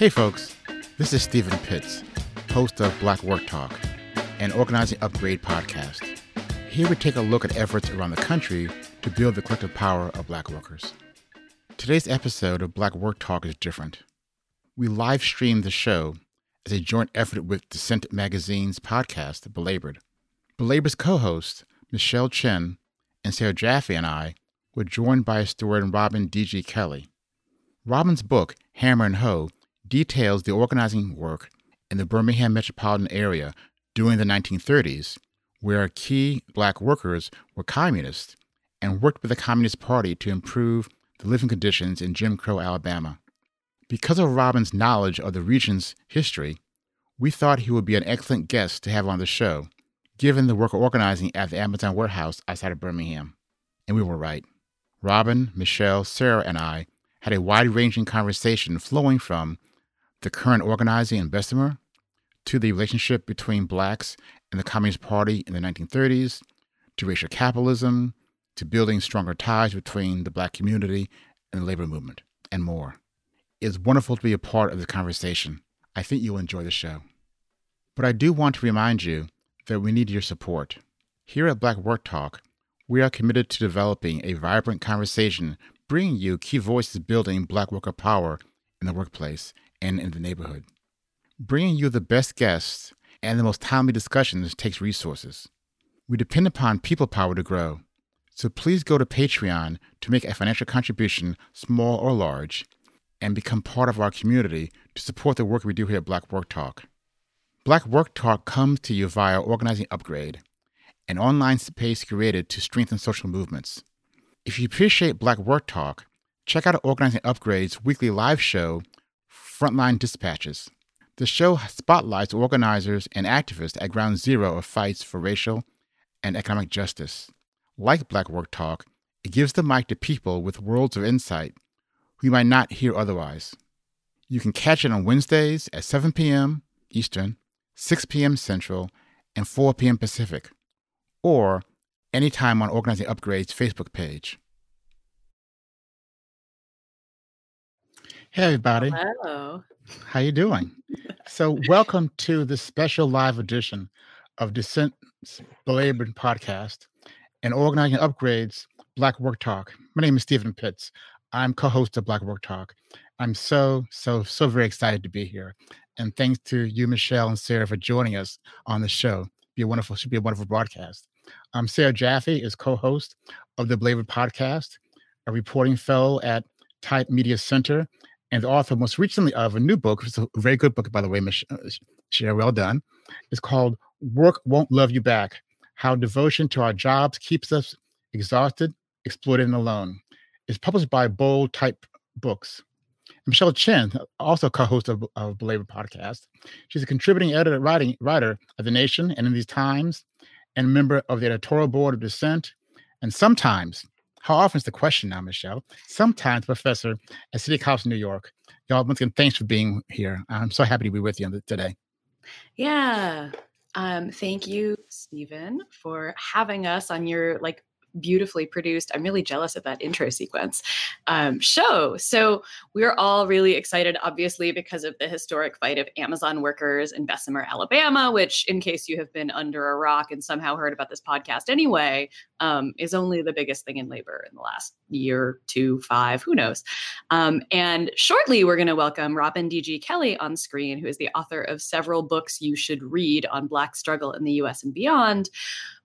Hey, folks, this is Steven Pitts, host of Black Work Talk, an organizing upgrade podcast. Here we take a look at efforts around the country to build the collective power of black workers. Today's episode of Black Work Talk is different. We live stream the show as a joint effort with Dissent Magazine's podcast, Belabored. Belabored's co hosts, Michelle Chen and Sarah Jaffe, and I were joined by historian Robin D.G. Kelley. Robin's book, Hammer and Hoe, details the organizing work in the Birmingham metropolitan area during the 1930s, where key black workers were communists and worked with the Communist Party to improve the living conditions in Jim Crow, Alabama. Because of Robin's knowledge of the region's history, we thought he would be an excellent guest to have on the show, given the work of organizing at the Amazon warehouse outside of Birmingham. And we were right. Robin, Michelle, Sarah, and I had a wide ranging conversation flowing from the current organizing in Bessemer, to the relationship between blacks and the Communist Party in the 1930s, to racial capitalism, to building stronger ties between the black community and the labor movement, and more. It's wonderful to be a part of the conversation. I think you'll enjoy the show. But I do want to remind you that we need your support. Here at Black Work Talk, we are committed to developing a vibrant conversation, bringing you key voices building black worker power in the workplace and in the neighborhood. Bringing you the best guests and the most timely discussions takes resources. We depend upon people power to grow. So please go to Patreon to make a financial contribution, small or large, and become part of our community to support the work we do here at Black Work Talk. Black Work Talk comes to you via Organizing Upgrade, an online space created to strengthen social movements. If you appreciate Black Work Talk, check out Organizing Upgrade's weekly live show Frontline Dispatches. The show spotlights organizers and activists at ground zero of fights for racial and economic justice. Like Black Work Talk, it gives the mic to people with worlds of insight who you might not hear otherwise. You can catch it on Wednesdays at 7 p.m. Eastern, 6 p.m. Central, and 4 p.m. Pacific, or anytime on Organizing Upgrade's Facebook page. Hey, everybody. Hello. How you doing? So, welcome to this special live edition of Dissent's Belabored podcast and Organizing Upgrades Black Work Talk. My name is Steven Pitts. I'm co-host of Black Work Talk. I'm so, so, so very excited to be here. And thanks to you, Michelle and Sarah, for joining us on the show. Be a wonderful, should be a wonderful broadcast. Um, Sarah Jaffe is co-host of the Belabored podcast, a reporting fellow at Type Media Center, and the author most recently of a new book. It's a very good book, by the way, Michelle. Uh, well done. It's called "Work Won't Love You Back: How Devotion to Our Jobs Keeps Us Exhausted, Exploited, and Alone." It's published by Bold Type Books. Michelle Chen, also co-host of, of Belabored Podcast. She's a contributing editor, writing writer of The Nation and in these times, and a member of the editorial board of Dissent, and sometimes how often is the question now, Michelle? Sometimes, professor at City College, New York. Y'all, once again, thanks for being here. I'm so happy to be with you today. Yeah. Um, thank you, Steven, for having us on your like beautifully produced. I'm really jealous of that intro sequence um, show. So we're all really excited, obviously, because of the historic fight of Amazon workers in Bessemer, Alabama, which, in case you have been under a rock and somehow heard about this podcast anyway, um, is only the biggest thing in labor in the last year, two, five, who knows. Um, and shortly, we're going to welcome Robin D.G. Kelley on screen, who is the author of several books you should read on Black struggle in the US and beyond.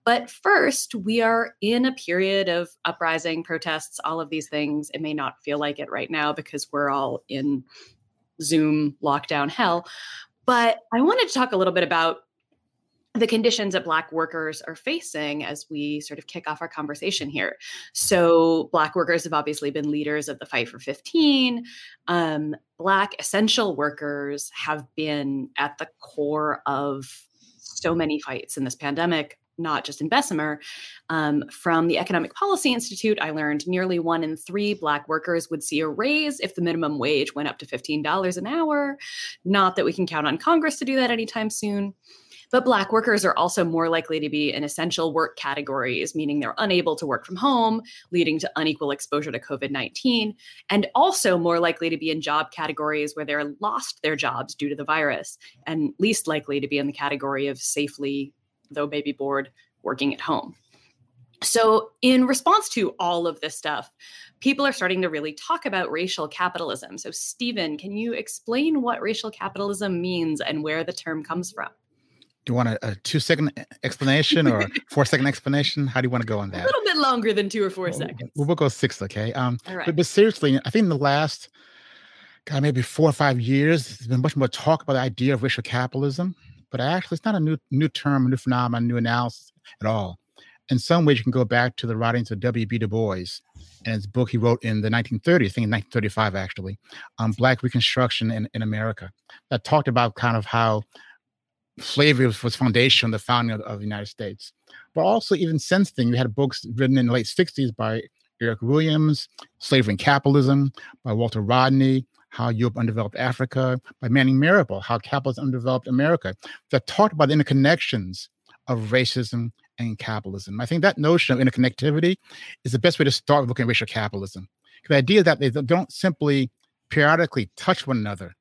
But first, we are in a period of uprising, protests, all of these things. It may not feel like it right now because we're all in Zoom lockdown hell. But I wanted to talk a little bit about the conditions that Black workers are facing as we sort of kick off our conversation here. So, Black workers have obviously been leaders of the fight for 15. Um, Black essential workers have been at the core of so many fights in this pandemic not just in Bessemer. Um, from the Economic Policy Institute, I learned nearly one in three Black workers would see a raise if the minimum wage went up to $15 an hour. Not that we can count on Congress to do that anytime soon. But Black workers are also more likely to be in essential work categories, meaning they're unable to work from home, leading to unequal exposure to COVID 19, and also more likely to be in job categories where they're lost their jobs due to the virus, and least likely to be in the category of safely, though maybe bored, working at home. So, in response to all of this stuff, people are starting to really talk about racial capitalism. So, Stephen, can you explain what racial capitalism means and where the term comes from? Do you want a, a two second explanation or four second explanation? How do you want to go on that? A little bit longer than two or four seconds. We'll, we'll go six, okay? Um, All right. but, but seriously, I think in the last, God, maybe four or five years, there's been much more talk about the idea of racial capitalism. But actually, it's not a new new term, new phenomenon, new analysis at all in some ways, you can go back to the writings of W.B. Du Bois and his book he wrote in the 1930s, I think in 1935, actually, on Black Reconstruction in, in America, that talked about kind of how slavery was, was foundation, the founding of, of, the United States. But also, even since then, you had books written in the late 60s by Eric Williams, Slavery and Capitalism, by Walter Rodney, How Europe Undeveloped Africa, by Manning Marable, How Capitalism Undeveloped America, that talked about the interconnections of racism and capitalism. I think that notion of interconnectivity is the best way to start looking at racial capitalism. The idea that they don't simply periodically touch one another,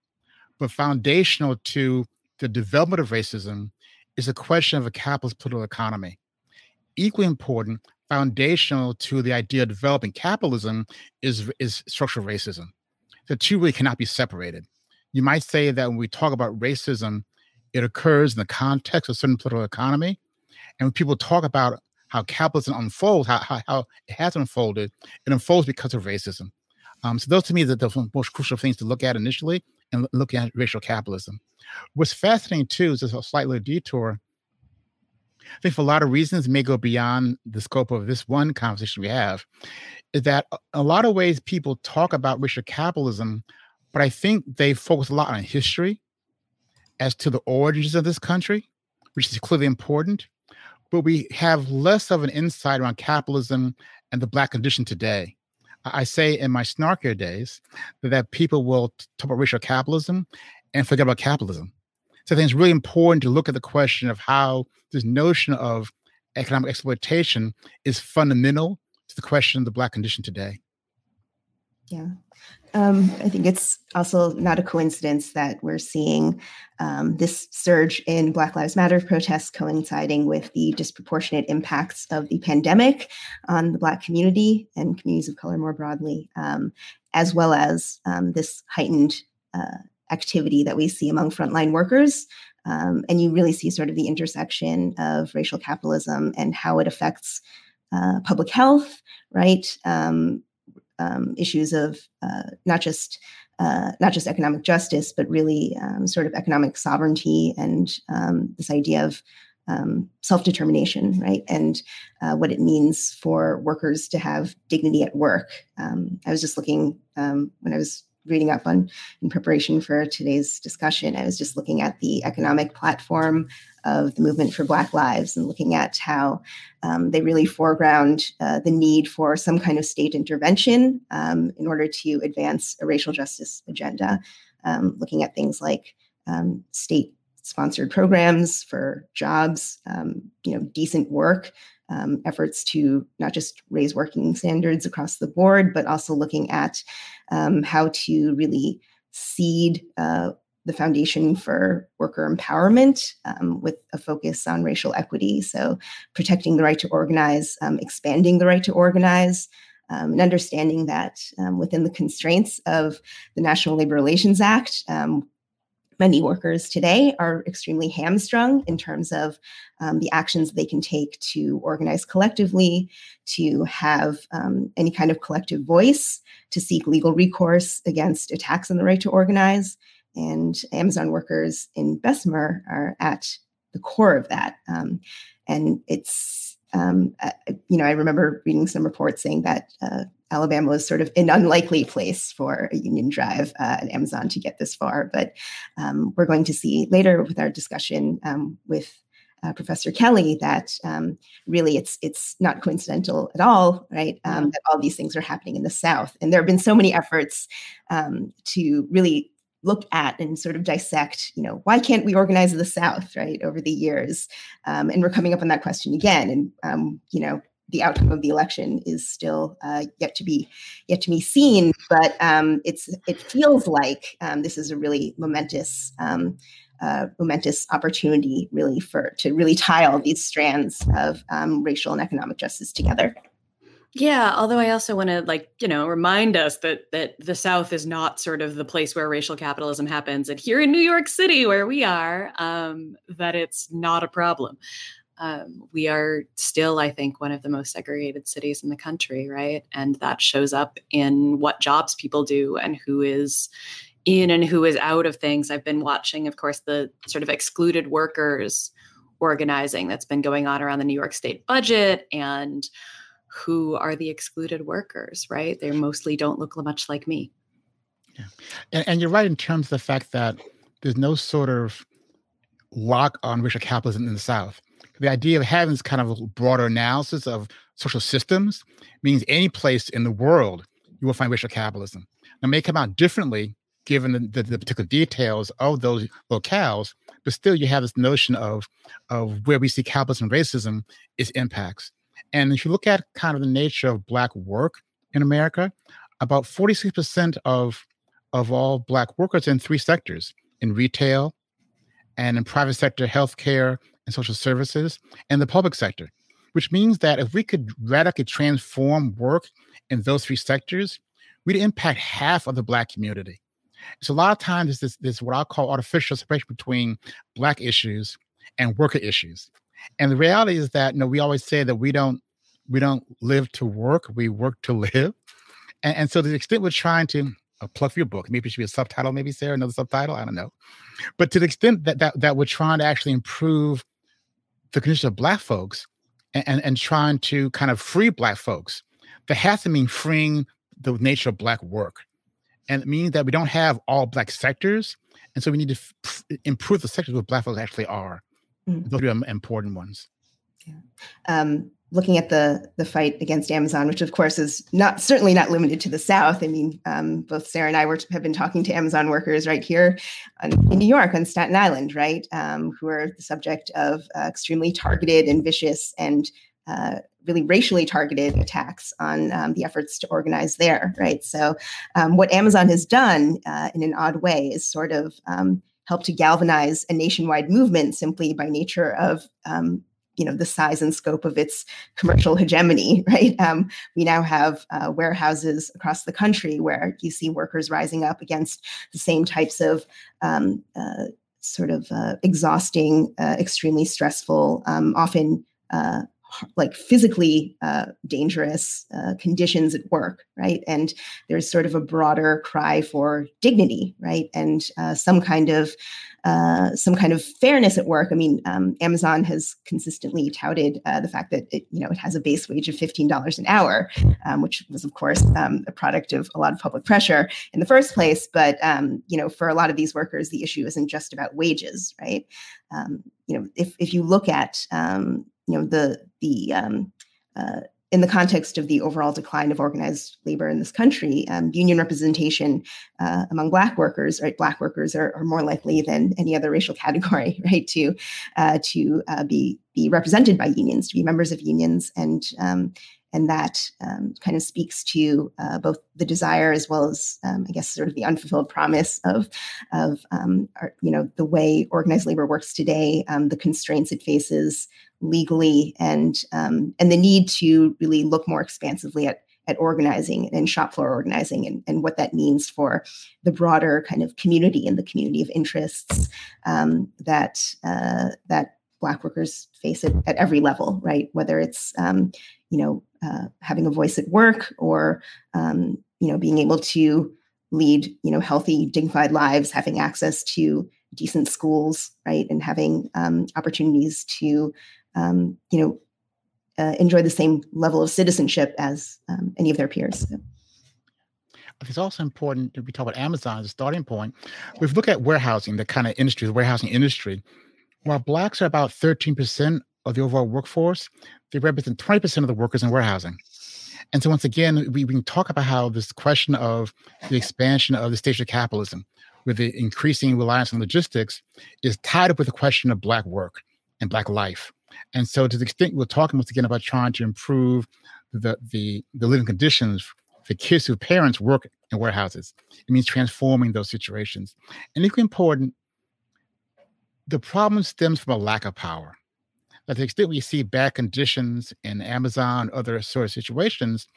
but foundational to the development of racism is a question of a capitalist political economy. Equally important, foundational to the idea of developing capitalism is, is structural racism. The two really cannot be separated. You might say that when we talk about racism, it occurs in the context of certain political economy, and when people talk about how capitalism unfolds, how, how, how it has unfolded, it unfolds because of racism. Um, so those to me are the most crucial things to look at initially and looking at racial capitalism. What's fascinating too is a slight little detour. I think for a lot of reasons may go beyond the scope of this one conversation we have, is that a lot of ways people talk about racial capitalism, but I think they focus a lot on history as to the origins of this country, which is clearly important but we have less of an insight around capitalism and the Black condition today. I say in my snarkier days that people will talk about racial capitalism and forget about capitalism. So I think it's really important to look at the question of how this notion of economic exploitation is fundamental the question of the Black condition today. Yeah. Um, I think it's also not a coincidence that we're seeing um, this surge in Black Lives Matter protests coinciding with the disproportionate impacts of the pandemic on the Black community and communities of color more broadly, um, as well as um, this heightened uh, activity that we see among frontline workers. Um, and you really see sort of the intersection of racial capitalism and how it affects uh, public health, right? Um, um, issues of uh, not just uh, not just economic justice, but really um, sort of economic sovereignty and um, this idea of um, self-determination, right? And uh, what it means for workers to have dignity at work. Um, I was just looking when I was reading up on in preparation for today's discussion. I was just looking at the economic platform of the movement for Black Lives and looking at how um, they really foreground uh, the need for some kind of state intervention um, in order to advance a racial justice agenda. Um, looking at things like um, state sponsored programs for jobs, um, you know, decent work, um, efforts to not just raise working standards across the board, but also looking at um, how to really seed uh, the foundation for worker empowerment um, with a focus on racial equity. So, protecting the right to organize, um, expanding the right to organize. Um, and understanding that um, within the constraints of the National Labor Relations Act, um, many workers today are extremely hamstrung in terms of um, the actions they can take to organize collectively, to have um, any kind of collective voice, to seek legal recourse against attacks on the right to organize. And Amazon workers in Bessemer are at the core of that. Um, and it's, um, uh, you know, I remember reading some reports saying that uh, Alabama was sort of an unlikely place for a union drive uh, at Amazon to get this far. But um, we're going to see later with our discussion um, with uh, Professor Kelley that um, really it's it's not coincidental at all, right? Um, mm-hmm. That all these things are happening in the South, and there have been so many efforts um, to really look at and sort of dissect, you know, why can't we organize the South, right, over the years? Um, and we're coming up on that question again. And, um, you know, the outcome of the election is still uh, yet to be yet to be seen, but um, it's it feels like um, this is a really momentous um, uh, momentous opportunity, really for to really tie all these strands of um, racial and economic justice together. Yeah, although I also want to like, you know, remind us that that the South is not sort of the place where racial capitalism happens. And here in New York City, where we are, um, that it's not a problem. Um, we are still, I think, one of the most segregated cities in the country, right? And that shows up in what jobs people do and who is in and who is out of things. I've been watching, of course, the sort of excluded workers organizing that's been going on around the New York State budget and who are the excluded workers, right? They mostly don't look much like me. Yeah. And, and, you're right in terms of the fact that there's no sort of lock on racial capitalism in the South. The idea of having this kind of broader analysis of social systems means any place in the world you will find racial capitalism. Now, it may come out differently given the, the, the particular details of those locales, but still you have this notion of, of where we see capitalism and racism is impacts. And if you look at kind of the nature of Black work in America, about 46% of, of all Black workers in three sectors in retail and in private sector healthcare and social services and the public sector, which means that if we could radically transform work in those three sectors, we'd impact half of the Black community. So a lot of times there's this, this what I call artificial separation between Black issues and worker issues. And the reality is that you know we always say that we don't we don't live to work, we work to live. And, and so to the extent we're trying to plug for your book, maybe it should be a subtitle, maybe Sarah, another subtitle, I don't know. But to the extent that that, that we're trying to actually improve the condition of black folks and, and, and trying to kind of free black folks, that has to mean freeing the nature of black work. And it means that we don't have all black sectors. And so we need to f- improve the sectors where black folks actually are. Mm-hmm. Those are important ones. Yeah. Um, looking at the the fight against Amazon, which of course is not certainly not limited to the South. I mean, um, both Sarah and I were, have been talking to Amazon workers right here on, in New York on Staten Island, right, um, who are the subject of uh, extremely targeted and vicious and uh, really racially targeted attacks on um, the efforts to organize there, right? So, um, what Amazon has done uh, in an odd way is sort of um, help to galvanize a nationwide movement simply by nature of um, you know the size and scope of its commercial hegemony right um, we now have uh, warehouses across the country where you see workers rising up against the same types of um, uh, sort of uh, exhausting uh, extremely stressful um, often uh, like physically uh, dangerous uh, conditions at work, right? And there's sort of a broader cry for dignity, right, and uh, some kind of uh, some kind of fairness at work. I mean, um, Amazon has consistently touted uh, the fact that it, you know, it has a base wage of fifteen dollars an hour, um, which was, of course, um, a product of a lot of public pressure in the first place. But um, you know, for a lot of these workers, the issue isn't just about wages, right? Um, you know, if if you look at um, you know the the uh, in the context of the overall decline of organized labor in this country, um, union representation uh, among Black workers, right? Black workers are, are, more likely than any other racial category, right, to uh, to uh, be be represented by unions, to be members of unions, and um, and that um, kind of speaks to uh, both the desire as well as, um, I guess, sort of the unfulfilled promise of, of um, our, you know, the way organized labor works today, um, the constraints it faces legally, and um, and the need to really look more expansively at at organizing and shop floor organizing and, and what that means for the broader kind of community and the community of interests um, that uh, that black workers face it at every level right? Whether it's um, you know uh, having a voice at work or um, you know being able to lead you know healthy dignified lives having access to decent schools right? And having um, opportunities to um, you know uh, enjoy the same level of citizenship as um, any of their peers so. It's also important to we talk about Amazon as a starting point. We've looked at warehousing, the kind of industry, the warehousing industry. While blacks are about 13% of the overall workforce, they represent 20% of the workers in warehousing. And so once again, we, we can talk about how this question of the expansion of the stage of capitalism, with the increasing reliance on logistics is tied up with the question of Black work and Black life. And so, to the extent we're talking once again about trying to improve the, the, the living conditions for kids whose parents work in warehouses, it means transforming those situations. And equally important, the problem stems from a lack of power. That to the extent we see bad conditions in Amazon, other sort of situations,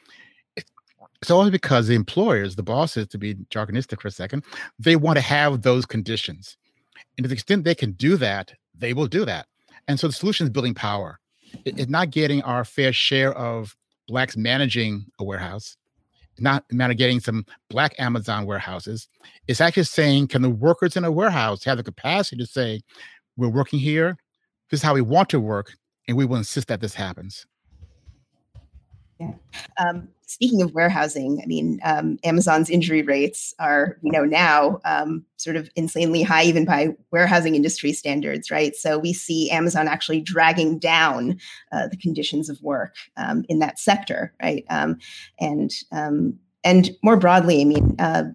it's always because the employers, the bosses, to be jargonistic for a second, they want to have those conditions. And to the extent they can do that, they will do that. And so the solution is building power. It's not getting our fair share of blacks managing a warehouse, not matter getting some black Amazon warehouses. It's actually saying, can the workers in a warehouse have the capacity to say, we're working here, this is how we want to work, and we will insist that this happens. Yeah. Um, speaking of warehousing, I mean, um, Amazon's injury rates are, you know, now um, sort of insanely high, even by warehousing industry standards, right? So we see Amazon actually dragging down uh, the conditions of work um, in that sector, right? Um, and um, and more broadly, I mean, uh,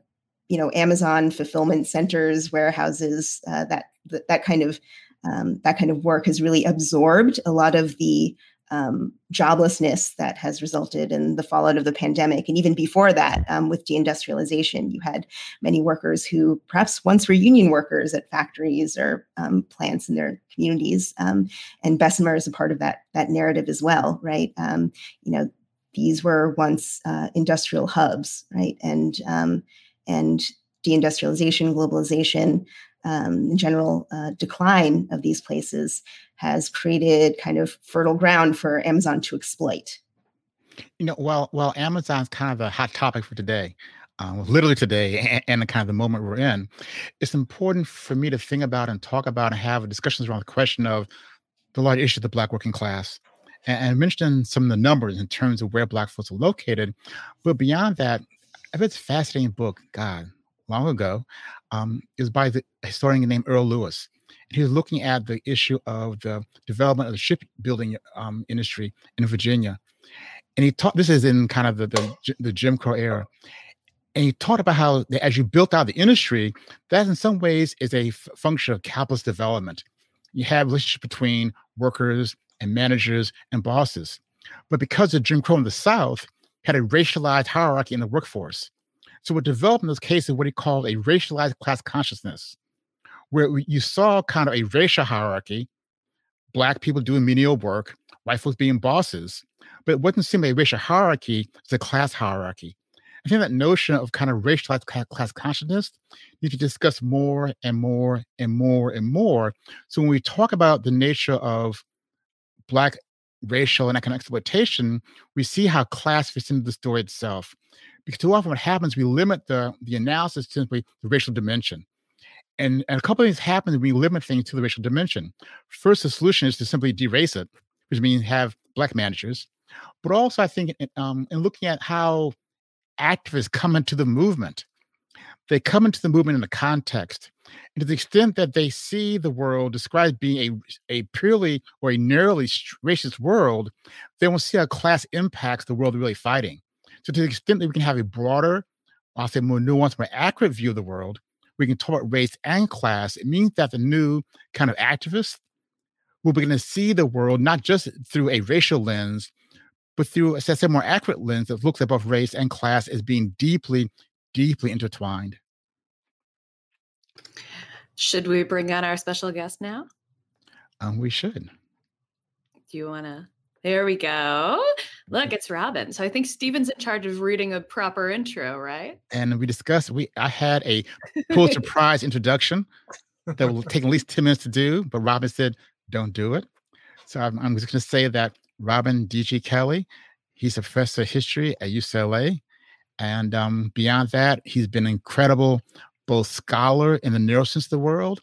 you know, Amazon fulfillment centers, warehouses, uh, that, that that kind of that kind of work has really absorbed a lot of the um, joblessness that has resulted in the fallout of the pandemic. And even before that, um, with deindustrialization, you had many workers who perhaps once were union workers at factories or um, plants in their communities. Um, and Bessemer is a part of that, that narrative as well, right? Um, you know, these were once uh, industrial hubs, right? And, um, and deindustrialization, globalization, um, general uh, decline of these places has created kind of fertile ground for Amazon to exploit. You know, well, well, Amazon's kind of a hot topic for today. Um, literally today and, and the kind of the moment we're in, it's important for me to think about and talk about and have discussions around the question of the large issue of the Black working class. And, and mentioned some of the numbers in terms of where Black folks are located. But beyond that, I read this fascinating book, God, long ago. Um, was by the historian named Earl Lewis he was looking at the issue of the development of the shipbuilding um, industry in Virginia. And he taught this is in kind of the, the, the Jim Crow era. And he talked about how as you built out the industry, that in some ways is a f- function of capitalist development. You have relationship between workers and managers and bosses. But because of Jim Crow in the South had a racialized hierarchy in the workforce. So what developed in this case is what he called a racialized class consciousness where you saw kind of a racial hierarchy, black people doing menial work, white folks being bosses, but it wasn't simply a racial hierarchy, it's a class hierarchy. I think that notion of kind of racialized class consciousness needs to discuss more and more and more and more. So when we talk about the nature of black racial and economic exploitation, we see how class fits into the story itself. Because too often what happens, we limit the, the analysis to simply the racial dimension. And, and a couple of things happen when we limit things to the racial dimension. First, the solution is to simply derace it, which means have black managers. But also, I think um, in looking at how activists come into the movement, they come into the movement in a context. And to the extent that they see the world described being a, a purely or a narrowly racist world, they will see how class impacts the world they're really fighting. So to the extent that we can have a broader, I'll say more nuanced, more accurate view of the world, we can talk about race and class, it means that the new kind of activists will begin to see the world not just through a racial lens, but through a say, more accurate lens that looks at both race and class as being deeply, deeply intertwined. Should we bring on our special guest now? Um, we should. Do you want to there we go. Look, it's Robin. So I think Steven's in charge of reading a proper intro, right? And we discussed we I had a Pulitzer Prize introduction that will take at least 10 minutes to do, but Robin said, don't do it. So I'm, I'm just going to say that Robin D.G. Kelley, he's a professor of history at UCLA. And um, beyond that, he's been incredible, both scholar in the neuroscience of the world,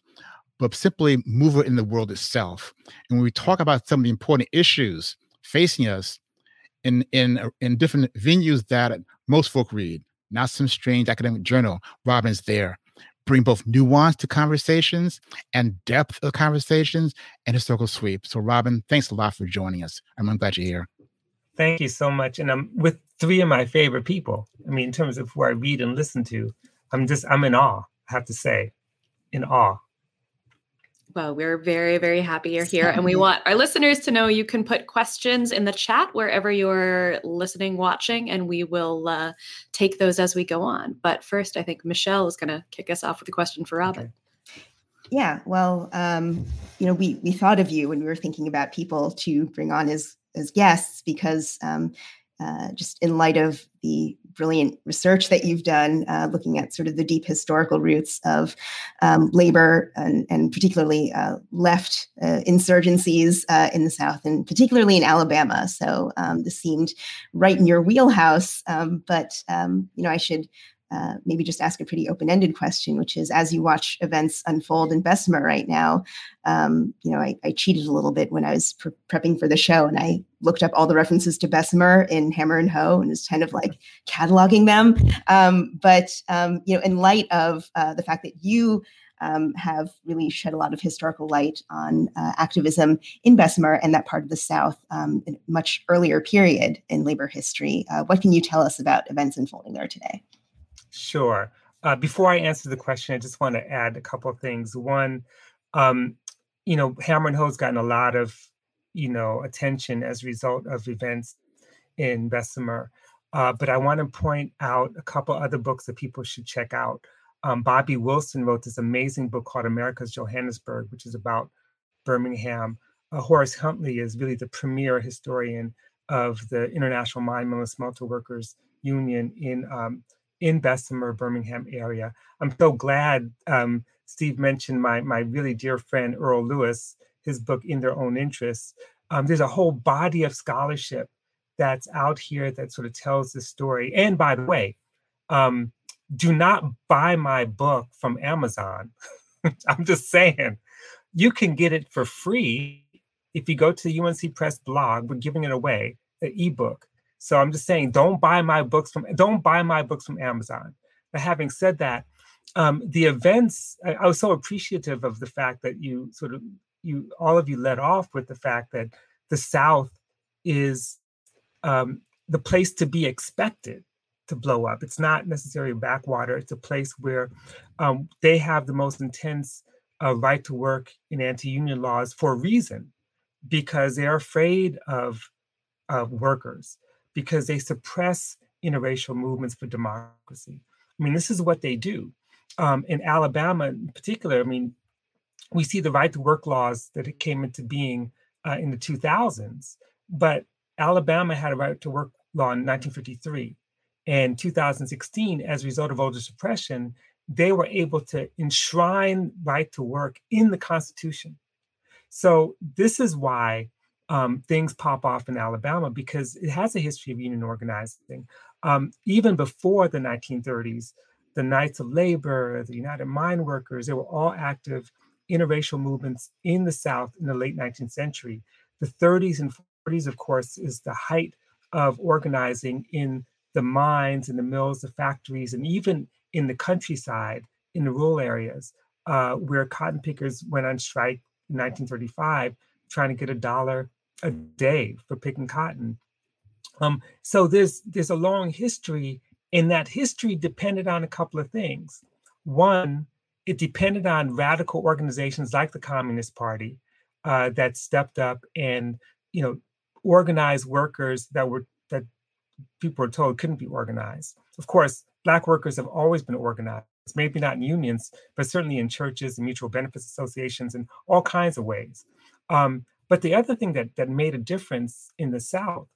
but simply mover in the world itself. And when we talk about some of the important issues facing us in in uh, in different venues that most folk read, not some strange academic journal. Robin's there. Bring both nuance to conversations and depth of conversations and historical sweep. So, Robin, thanks a lot for joining us. I'm, glad you're here. Thank you so much. And I'm with three of my favorite people. I mean, in terms of who I read and listen to, I'm just I'm in awe. I have to say, in awe. Well, we're very, very happy you're here. And we want our listeners to know you can put questions in the chat wherever you're listening, watching, and we will uh, take those as we go on. But first, I think Michelle is going to kick us off with a question for Robin. Okay. Yeah, well, um, you know, we we thought of you when we were thinking about people to bring on as as guests because um, uh, just in light of the brilliant research that you've done, uh, looking at sort of the deep historical roots of um, labor and, and particularly uh, left uh, insurgencies uh, in the South and particularly in Alabama. So um, this seemed right in your wheelhouse. Um, but um, you know, I should uh, maybe just ask a pretty open-ended question, which is, as you watch events unfold in Bessemer right now, um, you know, I, I, cheated a little bit when I was pre- prepping for the show, and I looked up all the references to Bessemer in Hammer and Hoe, and was kind of like cataloging them. Um, but um, you know, in light of uh, the fact that you um, have really shed a lot of historical light on uh, activism in Bessemer and that part of the South um, in a much earlier period in labor history. Uh, what can you tell us about events unfolding there today? Sure. Uh, before I answer the question, I just want to add a couple of things. One, um, you know, Hammer and Hoe's gotten a lot of, you know, attention as a result of events in Bessemer. Uh, but I want to point out a couple other books that people should check out. Um, Bobby Wilson wrote this amazing book called America's Johannesburg, which is about Birmingham. Uh, Horace Huntley is really the premier historian of the International Mine Mill and Smelter Workers Union in um, in Bessemer, Birmingham area. I'm so glad um, Steve mentioned my my really dear friend Earl Lewis, his book In Their Own Interests. Um, there's a whole body of scholarship that's out here that sort of tells the story. And by the way, um, do not buy my book from Amazon. I'm just saying, you can get it for free if you go to the UNC Press blog. We're giving it away, the ebook. So I'm just saying, don't buy my books from don't buy my books from Amazon. But having said that, um, the events I, I was so appreciative of the fact that you sort of you all of you led off with the fact that the South is um, the place to be expected to blow up. It's not necessarily backwater. It's a place where um, they have the most intense uh, right to work in anti-union laws for a reason, because they're afraid of of workers because they suppress interracial movements for democracy. I mean, this is what they do. Um, in Alabama, in particular, I mean, we see the right to work laws that came into being uh, in the 2000s, but Alabama had a right to work law in 1953. And 2016, as a result of voter suppression, they were able to enshrine right to work in the Constitution. So this is why um, things pop off in Alabama because it has a history of union organizing. Um, even before the 1930s, the Knights of Labor, the United Mine Workers, they were all active interracial movements in the South in the late 19th century. The 30s and 40s, of course, is the height of organizing in the mines and the mills, the factories, and even in the countryside, in the rural areas, uh, where cotton pickers went on strike in 1935, trying to get a dollar a day for picking cotton. Um, so there's there's a long history, and that history depended on a couple of things. One, it depended on radical organizations like the Communist Party uh, that stepped up and you know organized workers that were that people were told couldn't be organized. Of course, black workers have always been organized, maybe not in unions, but certainly in churches and mutual benefits associations and all kinds of ways. Um, but the other thing that, that made a difference in the South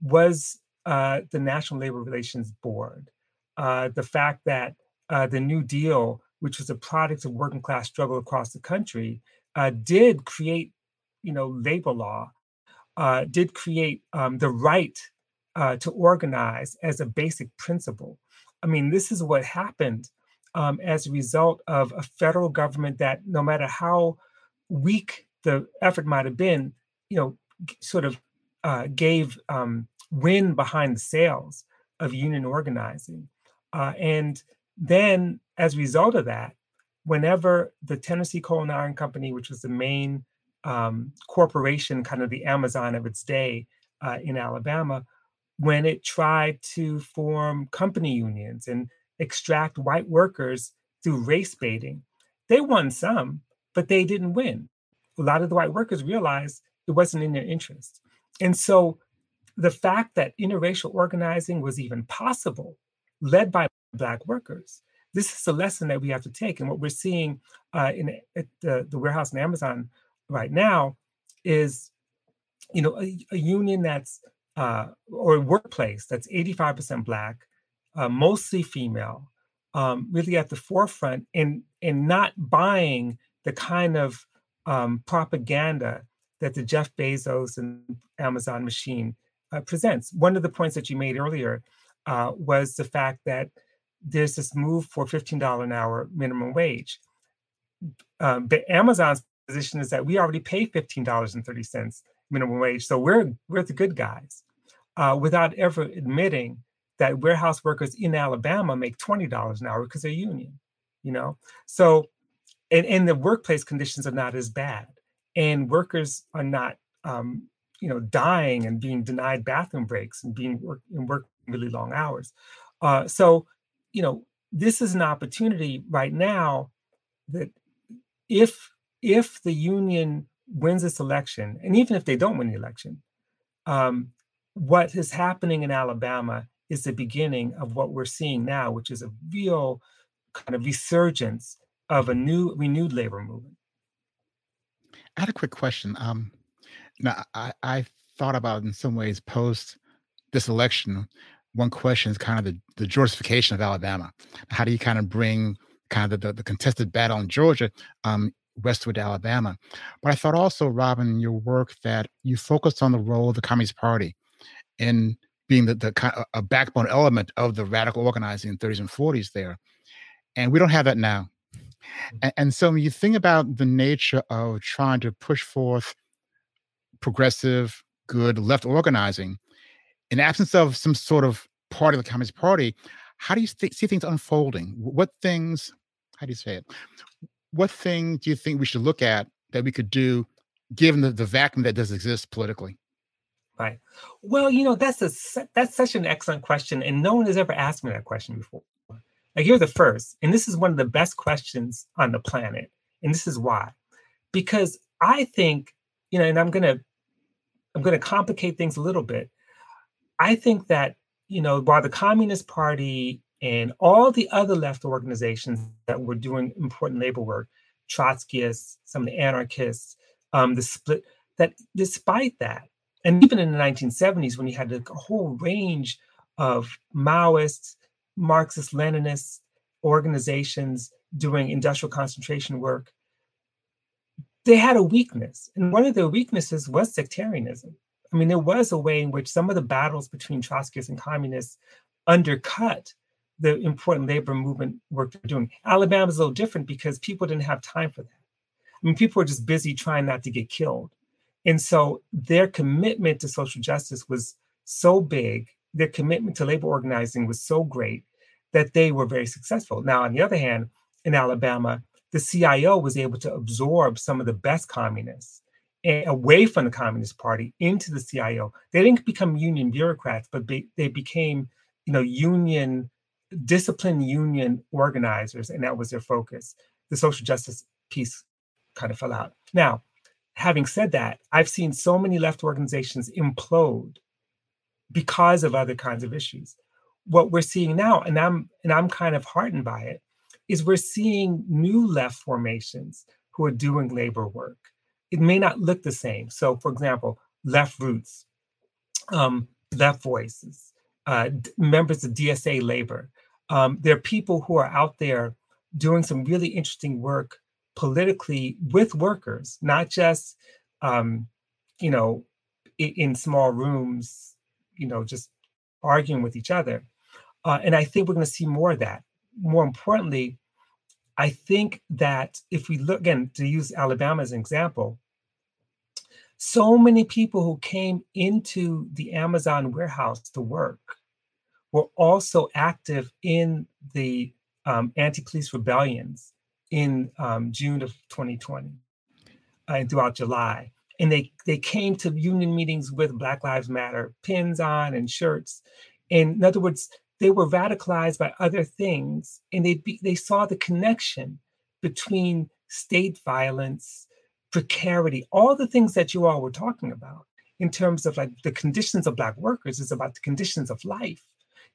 was uh, the National Labor Relations Board. Uh, the fact that uh, the New Deal, which was a product of working class struggle across the country, uh, did create, you know, labor law, uh, did create um, the right uh, to organize as a basic principle. I mean, this is what happened um, as a result of a federal government that, no matter how weak the effort might have been, you know, sort of uh, gave um, wind behind the sails of union organizing. Uh, and then, as a result of that, whenever the Tennessee Coal and Iron Company, which was the main um, corporation, kind of the Amazon of its day uh, in Alabama, when it tried to form company unions and extract white workers through race baiting. They won some, but they didn't win. A lot of the white workers realized it wasn't in their interest. And so the fact that interracial organizing was even possible, led by Black workers, this is a lesson that we have to take. And what we're seeing uh, in at the, the warehouse in Amazon right now is, you know, a, a union that's uh, or a workplace that's 85% Black, uh, mostly female, um, really at the forefront and and not buying the kind of um, propaganda that the Jeff Bezos and Amazon machine uh, presents. One of the points that you made earlier uh, was the fact that there's this move for $15 an hour minimum wage. Um, but Amazon's position is that we already pay $15.30 minimum wage, so we're we're the good guys, uh, without ever admitting that warehouse workers in Alabama make $20 an hour because they're union, you know? So, and, and the workplace conditions are not as bad. And workers are not, um, you know, dying and being denied bathroom breaks and being work and work really long hours. Uh, so, you know, this is an opportunity right now that if if the union wins this election, and even if they don't win the election, um, what is happening in Alabama is the beginning of what we're seeing now, which is a real kind of resurgence of a new, renewed labor movement. I had a quick question. Um, now, I, I thought about in some ways post this election. One question is kind of the, the Georgification of Alabama. How do you kind of bring kind of the, the contested battle in Georgia um, westward to Alabama? But I thought also, Robin, your work that you focused on the role of the Communist Party in being the, the a backbone element of the radical organizing in the 30s and 40s there. And we don't have that now. And, and so when you think about the nature of trying to push forth progressive, good left organizing, in absence of some sort of part of the Communist Party, how do you th- see things unfolding? What things, how do you say it? What thing do you think we should look at that we could do given the, the vacuum that does exist politically? Right. Well, you know, that's a that's such an excellent question, and no one has ever asked me that question before. Like you're the first, and this is one of the best questions on the planet, and this is why, because I think, you know, and I'm gonna I'm gonna complicate things a little bit. I think that you know, while the Communist Party and all the other left organizations that were doing important labor work, Trotskyists, some of the anarchists, um, the split, that despite that, and even in the 1970s, when you had a whole range of Maoists, Marxist Leninist organizations doing industrial concentration work, they had a weakness. And one of their weaknesses was sectarianism. I mean, there was a way in which some of the battles between Trotskyists and communists undercut the important labor movement work they're doing. Alabama's a little different because people didn't have time for that. I mean, people were just busy trying not to get killed. And so their commitment to social justice was so big, their commitment to labor organizing was so great that they were very successful. Now, on the other hand, in Alabama, the CIO was able to absorb some of the best communists away from the Communist Party into the CIO. They didn't become union bureaucrats, but be, they became, you know, union disciplined union organizers, and that was their focus. The social justice piece kind of fell out. Now, having said that, I've seen so many left organizations implode because of other kinds of issues. What we're seeing now, and I'm and I'm kind of heartened by it, is we're seeing new left formations who are doing labor work. It may not look the same. So, for example, Left Roots, um, Left Voices, uh, members of DSA Labor. Um, there are people who are out there doing some really interesting work politically with workers, not just um, you know in, in, small rooms, you know, just arguing with each other. Uh, and I think we're going to see more of that. More importantly, I think that if we look again to use Alabama as an example, so many people who came into the Amazon warehouse to work were also active in the um, anti-police rebellions in um, June of 2020 uh, and throughout July. And they, they came to union meetings with Black Lives Matter pins on and shirts. And in other words, they were radicalized by other things and they be, they saw the connection between state violence precarity all the things that you all were talking about in terms of like the conditions of black workers. Is about the conditions of life.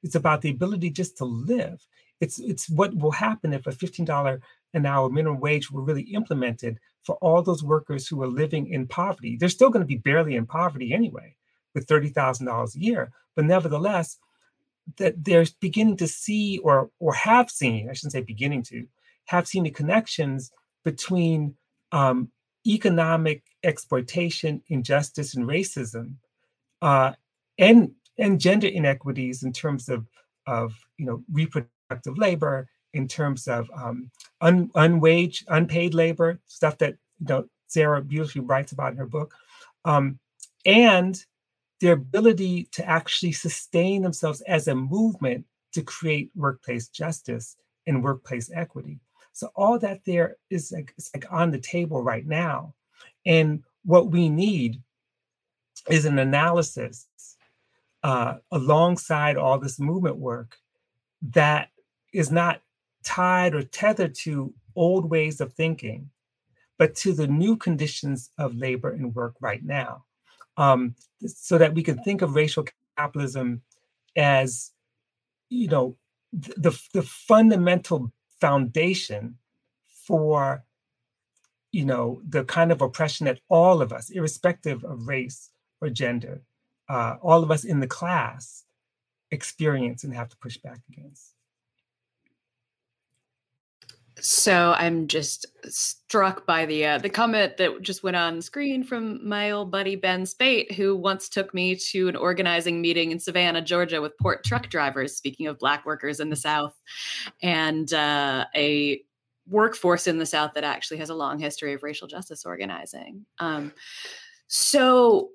It's about the ability just to live. It's it's what will happen if a $15 an hour minimum wage were really implemented for all those workers who are living in poverty. They're still going to be barely in poverty anyway with $30,000 a year. But nevertheless that they're beginning to see or or have seen i shouldn't say beginning to have seen the connections between um, economic exploitation injustice and racism uh, and and gender inequities in terms of of you know reproductive labor in terms of um, un, unwage unpaid labor stuff that you know sarah beautifully writes about in her book um, and their ability to actually sustain themselves as a movement to create workplace justice and workplace equity. So all that there is like, like on the table right now. And what we need is an analysis uh, alongside all this movement work that is not tied or tethered to old ways of thinking, but to the new conditions of labor and work right now um, so that we can think of racial capitalism as, you know, the, the fundamental foundation for, you know, the kind of oppression that all of us, irrespective of race or gender, uh, all of us in the class experience and have to push back against. So I'm just struck by the uh, the comment that just went on screen from my old buddy Ben Speight, who once took me to an organizing meeting in Savannah, Georgia, with port truck drivers. Speaking of Black workers in the South, and uh, a workforce in the South that actually has a long history of racial justice organizing. Um, so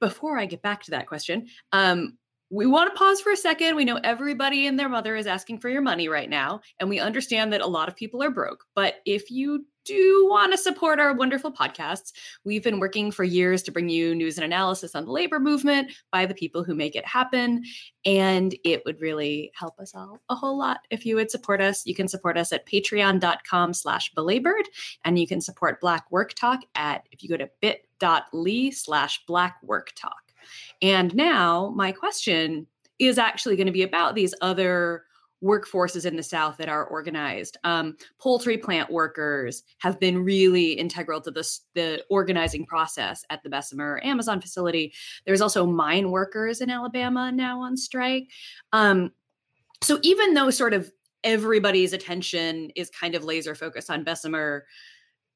before I get back to that question, um, we want to pause for a second. We know everybody and their mother is asking for your money right now, and we understand that a lot of people are broke. But if you do want to support our wonderful podcasts, we've been working for years to bring you news and analysis on the labor movement by the people who make it happen. And it would really help us all a whole lot if you would support us. You can support us at patreon.com slash belabored, and you can support Black Work Talk at if you go to bit.ly slash black work talk. And now my question is actually going to be about these other workforces in the South that are organized. Um, poultry plant workers have been really integral to this, the organizing process at the Bessemer Amazon facility. There's also mine workers in Alabama now on strike. Um, so even though sort of everybody's attention is kind of laser focused on Bessemer,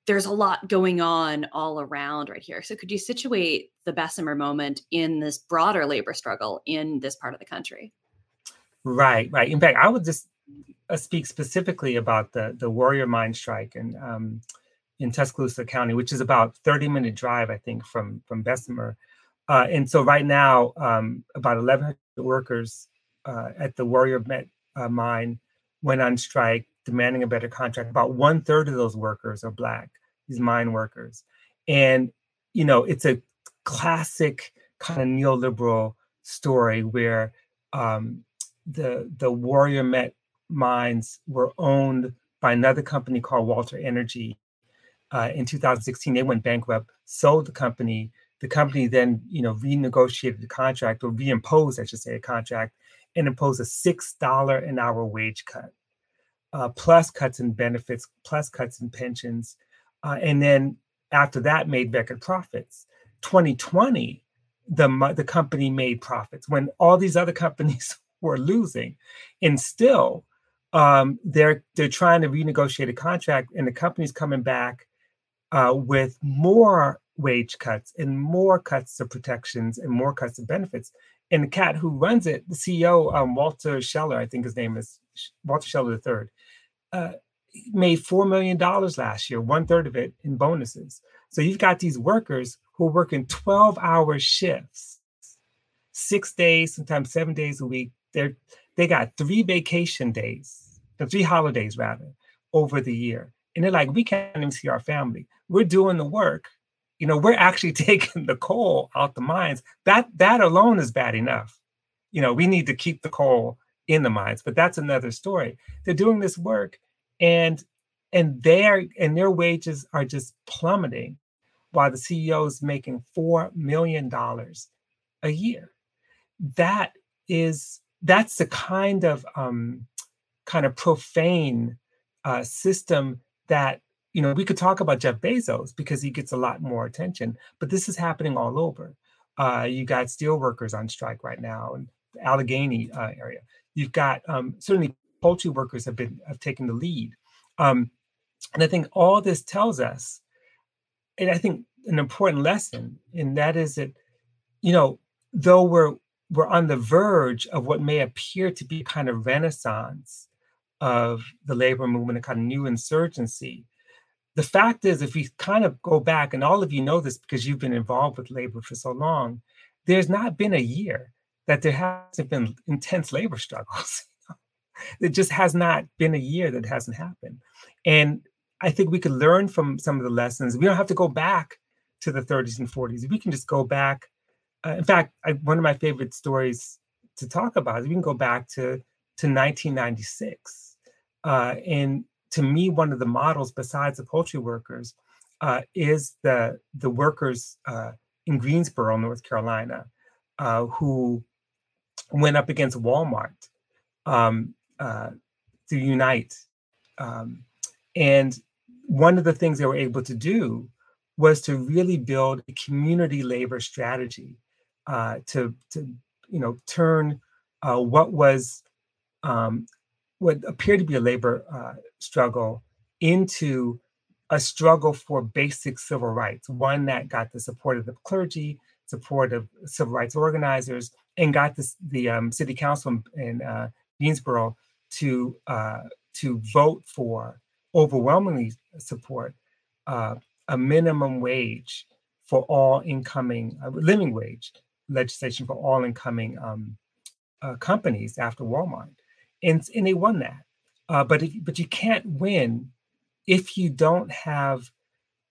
there's a lot going on all around right here. So could you situate the Bessemer moment in this broader labor struggle in this part of the country? Right, right. In fact, I would just uh, speak specifically about the the Warrior Mine strike in um, in Tuscaloosa County, which is about 30 minute drive, I think, from from Bessemer. Uh, and so right now, um, about 1,100 workers uh, at the Warrior Met uh, mine went on strike demanding a better contract. About one third of those workers are Black, these mine workers. And, you know, it's a classic kind of neoliberal story where um, the, the Warrior Met mines were owned by another company called Walter Energy. Uh, in 2016, they went bankrupt, sold the company. The company then, you know, renegotiated the contract or reimposed, I should say, a contract and imposed a six dollar an hour wage cut uh, plus cuts in benefits, plus cuts in pensions, uh, and then after that made record profits. 2020, the the company made profits when all these other companies were losing, and still um, they're they're trying to renegotiate a contract, and the company's coming back uh, with more wage cuts and more cuts of protections and more cuts of benefits. And the cat who runs it, the CEO, um, Walter Scheller, I think his name is Walter Scheller III, uh, made $4 million last year, one third of it in bonuses. So you've got these workers who are working 12 hour shifts, six days, sometimes seven days a week. They're, they got three vacation days, the three holidays rather, over the year. And they're like, we can't even see our family. We're doing the work. You know, we're actually taking the coal out the mines. That that alone is bad enough. You know, we need to keep the coal in the mines, but that's another story. They're doing this work and and their and their wages are just plummeting while the CEO is making four million dollars a year. That is that's the kind of um, kind of profane uh, system that you know we could talk about Jeff Bezos because he gets a lot more attention, but this is happening all over. Uh, you got steel workers on strike right now in the Allegheny uh, area. You've got um, certainly poultry workers have been have taken the lead, um, and I think all this tells us, and I think an important lesson, and that is that you know though we're we're on the verge of what may appear to be kind of renaissance of the labor movement, a kind of new insurgency. The fact is, if we kind of go back, and all of you know this because you've been involved with labor for so long, there's not been a year that there hasn't been intense labor struggles. it just has not been a year that hasn't happened. And I think we could learn from some of the lessons. We don't have to go back to the 30s and 40s. We can just go back uh, in fact, I, one of my favorite stories to talk about is we can go back to to 1996, uh, and to me, one of the models besides the poultry workers uh, is the the workers uh, in Greensboro, North Carolina, uh, who went up against Walmart um, uh, to unite, um, and one of the things they were able to do was to really build a community labor strategy uh, to to you know turn uh, what was um, what appeared to be a labor uh, struggle into a struggle for basic civil rights, one that got the support of the clergy, support of civil rights organizers, and got this, the um, city council in uh, Greensboro to uh, to vote for overwhelmingly support uh, a minimum wage for all incoming uh, living wage legislation for all incoming um, uh, companies after Walmart, and and they won that. Uh, but if, but you can't win if you don't have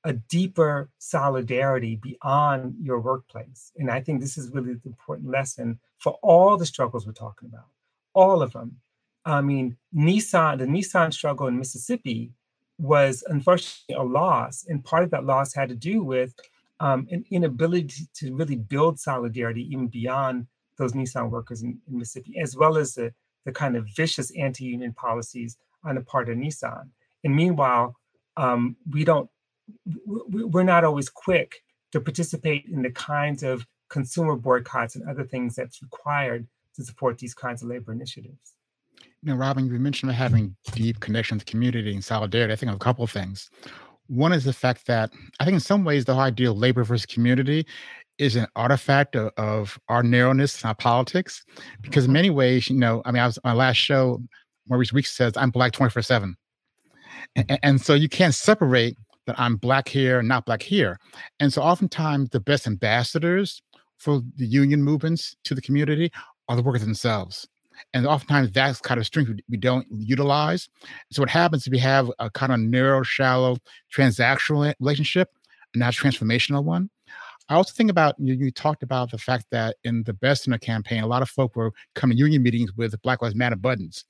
a deeper solidarity beyond your workplace. And I think this is really the important lesson for all the struggles we're talking about, all of them. I mean, Nissan, the Nissan struggle in Mississippi was unfortunately a loss, and part of that loss had to do with um, an inability to really build solidarity even beyond those Nissan workers in, in Mississippi, as well as the, the kind of vicious anti-union policies on the part of Nissan. And meanwhile, um, we don't, we're not always quick to participate in the kinds of consumer boycotts and other things that's required to support these kinds of labor initiatives. Know, Robin, you mentioned having deep connections, to community and solidarity. I think of a couple of things. One is the fact that I think in some ways the whole idea of labor versus community is an artifact of, of our narrowness in our politics. Because in mm-hmm. many ways, you know, I mean, I was on my last show, Maurice Weeks says I'm black 24 7. And, and so you can't separate that I'm black here not black here. And so oftentimes the best ambassadors for the union movements to the community are the workers themselves. And oftentimes that's kind of strength we don't utilize. So what happens if we have a kind of narrow, shallow, transactional relationship not a transformational one? I also think about you, you talked about the fact that in the Bessemer campaign, a lot of folk were coming to union meetings with Black Lives Matter buttons.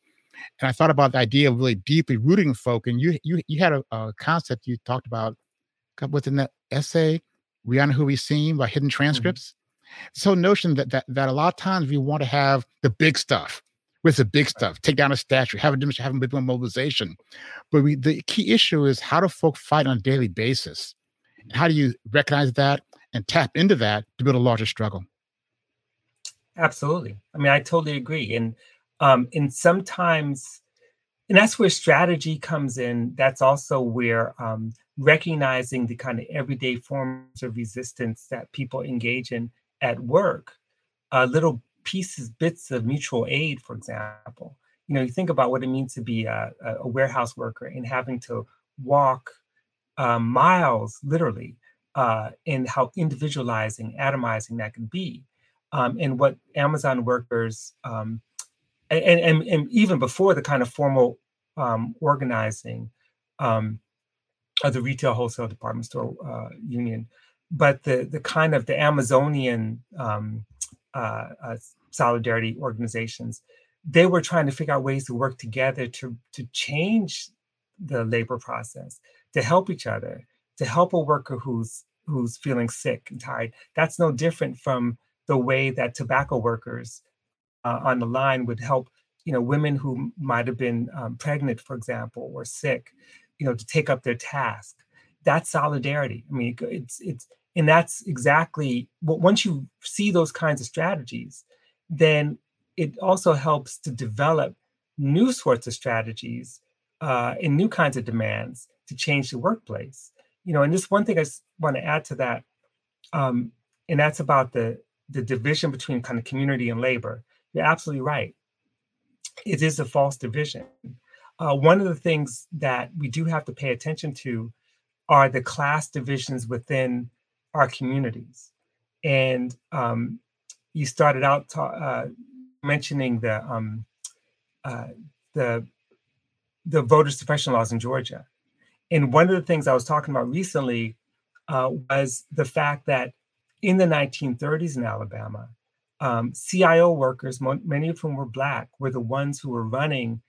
And I thought about the idea of really deeply rooting folk. And you you you had a, a concept you talked about within that essay, We Are Who We Seem by Hidden mm-hmm. Transcripts. Mm-hmm so notion that, that that a lot of times we want to have the big stuff with the big stuff, take down a statue, have a demonstration, have a big mobilization. But we, the key issue is how do folk fight on a daily basis? and How do you recognize that and tap into that to build a larger struggle? Absolutely. I mean, I totally agree. And um, and sometimes, and that's where strategy comes in. That's also where um, recognizing the kind of everyday forms of resistance that people engage in at work, uh, little pieces, bits of mutual aid, for example. You know, you think about what it means to be a, a warehouse worker and having to walk uh, miles, literally, uh, and how individualizing, atomizing that can be. Um, and what Amazon workers, um, and, and, and even before the kind of formal um, organizing um, of the retail wholesale department store uh, union, but the the kind of the Amazonian um, uh, uh, solidarity organizations, they were trying to figure out ways to work together to to change the labor process, to help each other, to help a worker who's who's feeling sick and tired. That's no different from the way that tobacco workers uh, on the line would help, you know, women who might have been um, pregnant, for example, or sick, you know, to take up their task. That's solidarity. I mean, it's it's and that's exactly what once you see those kinds of strategies, then it also helps to develop new sorts of strategies uh, and new kinds of demands to change the workplace. You know, and just one thing I want to add to that, um, and that's about the the division between kind of community and labor. You're absolutely right. It is a false division. Uh, one of the things that we do have to pay attention to are the class divisions within our communities. And um, you started out ta- uh, mentioning the um, uh, the the voter suppression laws in Georgia. And one of the things I was talking about recently uh, was the fact that in the 1930s in Alabama, um, CIO workers, many of whom were Black, were the ones who were running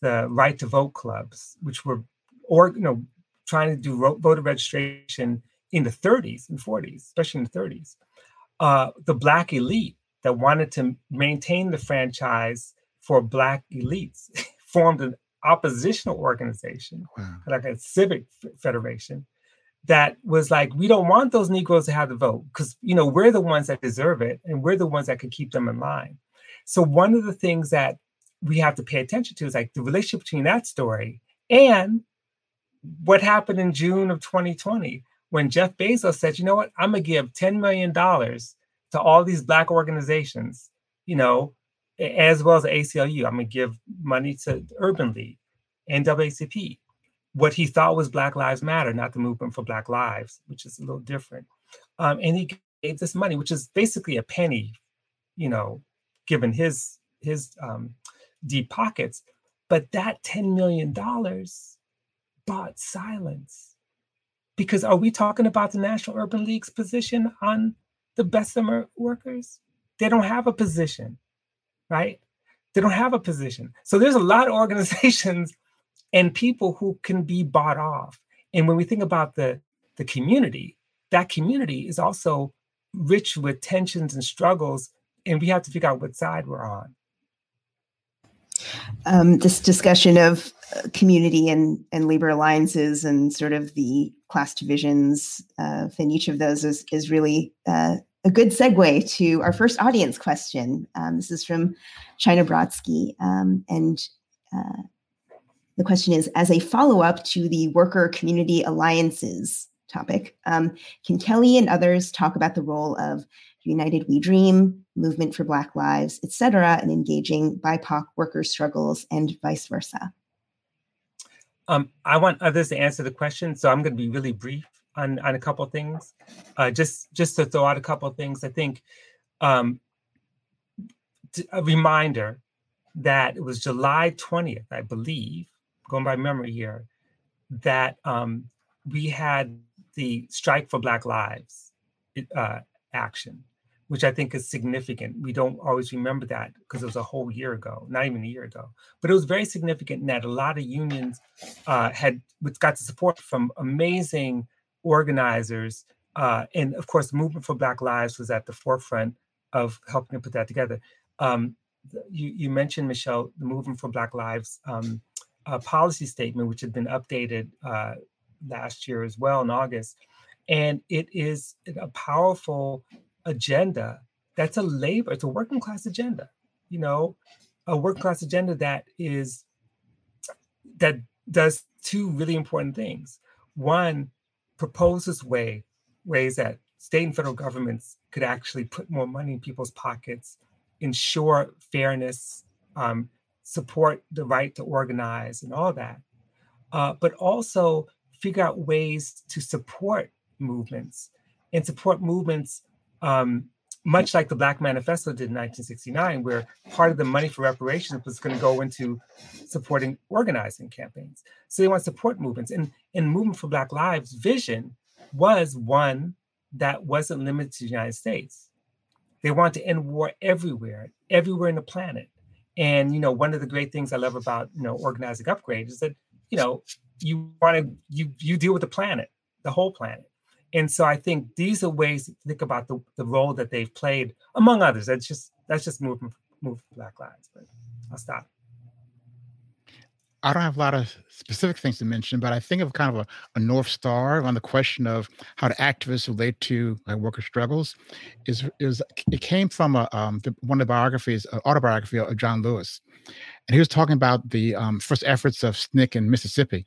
the right to vote clubs, which were, or you know, trying to do voter registration in the 30s and 40s, especially in the 30s. Uh, the Black elite that wanted to maintain the franchise for Black elites formed an oppositional organization, wow. like a civic federation, that was like, we don't want those Negroes to have the vote because you know we're the ones that deserve it, and we're the ones that can keep them in line. So one of the things that we have to pay attention to is like the relationship between that story and what happened in June of 2020 when Jeff Bezos said, you know what, I'm gonna give $10 million to all these black organizations, you know, as well as ACLU. I'm gonna give money to Urban League, and NAACP, what he thought was Black Lives Matter, not the movement for Black Lives, which is a little different. Um, and he gave this money, which is basically a penny, you know, given his his um, deep pockets. But that ten million dollars bought silence, because are we talking about the National Urban League's position on the Bessemer workers? They don't have a position, right? They don't have a position. So there's a lot of organizations and people who can be bought off. And when we think about the, the community, that community is also rich with tensions and struggles, and we have to figure out what side we're on. Um, this discussion of uh, community and, and labor alliances and sort of the class divisions uh, in each of those is, is really uh, a good segue to our first audience question. Um, this is from China Brodsky. Um, and uh, the question is as a follow up to the worker community alliances topic, um, can Kelley and others talk about the role of United We Dream, Movement for Black Lives, et cetera, in engaging BIPOC worker struggles and vice versa? Um, I want others to answer the question, so I'm going to be really brief on, on a couple things. Uh, just just to throw out a couple things, I think um, a reminder that it was July 20th, I believe, going by memory here, that um, we had the Strike for Black Lives uh, action, which I think is significant. We don't always remember that because it was a whole year ago, not even a year ago. But it was very significant in that a lot of unions uh, had got the support from amazing organizers. Uh, and of course, the Movement for Black Lives was at the forefront of helping to put that together. Um, you, you, mentioned, Michelle, the Movement for Black Lives um, a policy statement, which had been updated uh, last year as well in August. And it is a powerful agenda that's a labor, it's a working class agenda, you know, a working class agenda that is, that does two really important things. One, proposes way, ways that state and federal governments could actually put more money in people's pockets, ensure fairness, um, support the right to organize and all that, uh, but also figure out ways to support movements and support movements um, much like the Black Manifesto did in 1969, where part of the money for reparations was going to go into supporting organizing campaigns. So they want to support movements. And, and Movement for Black Lives' vision was one that wasn't limited to the United States. They want to end war everywhere, everywhere in the planet. And you know, one of the great things I love about you know organizing upgrade is that you know you want to you you deal with the planet, the whole planet. And so I think these are ways to think about the, the role that they've played, among others. That's just that's just movement move Black Lives. But I'll stop. I don't have a lot of specific things to mention, but I think of kind of a, a north star on the question of how the activists relate to like, worker struggles. Is is it came from a um, the, one of the biographies, uh, autobiography of John Lewis, and he was talking about the um, first efforts of SNCC in Mississippi,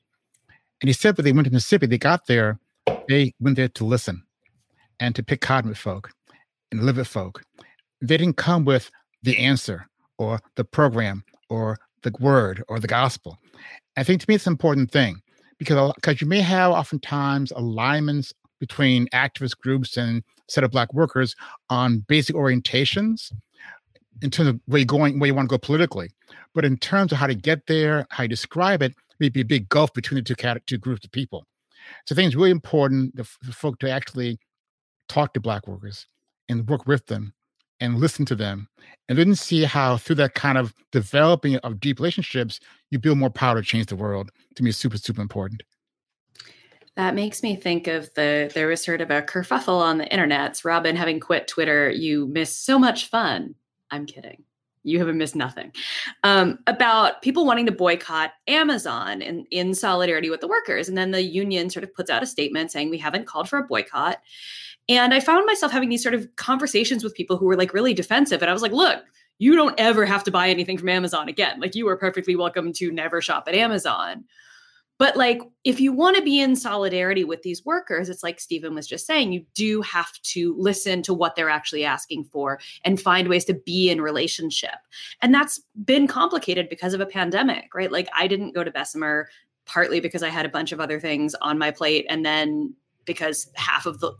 and he said when they went to Mississippi, they got there, they went there to listen, and to pick cotton with folk, and live with folk. They didn't come with the answer or the program or the word or the gospel. I think to me it's an important thing because because you may have oftentimes alignments between activist groups and set of black workers on basic orientations in terms of where you're going, where you want to go politically. But in terms of how to get there, how you describe it, maybe a big gulf between the two, two groups of people. So I think it's really important for folk to actually talk to black workers and work with them and listen to them and then see how through that kind of developing of deep relationships you build more power to change the world. To me is super super important. That makes me think of the there was sort of a kerfuffle on the internet. Robin having quit twitter you miss so much fun. I'm kidding. You haven't missed nothing. Um, about people wanting to boycott amazon in, in solidarity with the workers and then the union sort of puts out a statement saying we haven't called for a boycott and I found myself having these sort of conversations with people who were like really defensive. And I was like, look, you don't ever have to buy anything from Amazon again. Like you are perfectly welcome to never shop at Amazon. But like if you want to be in solidarity with these workers, it's like Steven was just saying, you do have to listen to what they're actually asking for and find ways to be in relationship. And that's been complicated because of a pandemic, right? Like I didn't go to Bessemer partly because I had a bunch of other things on my plate and then because half of the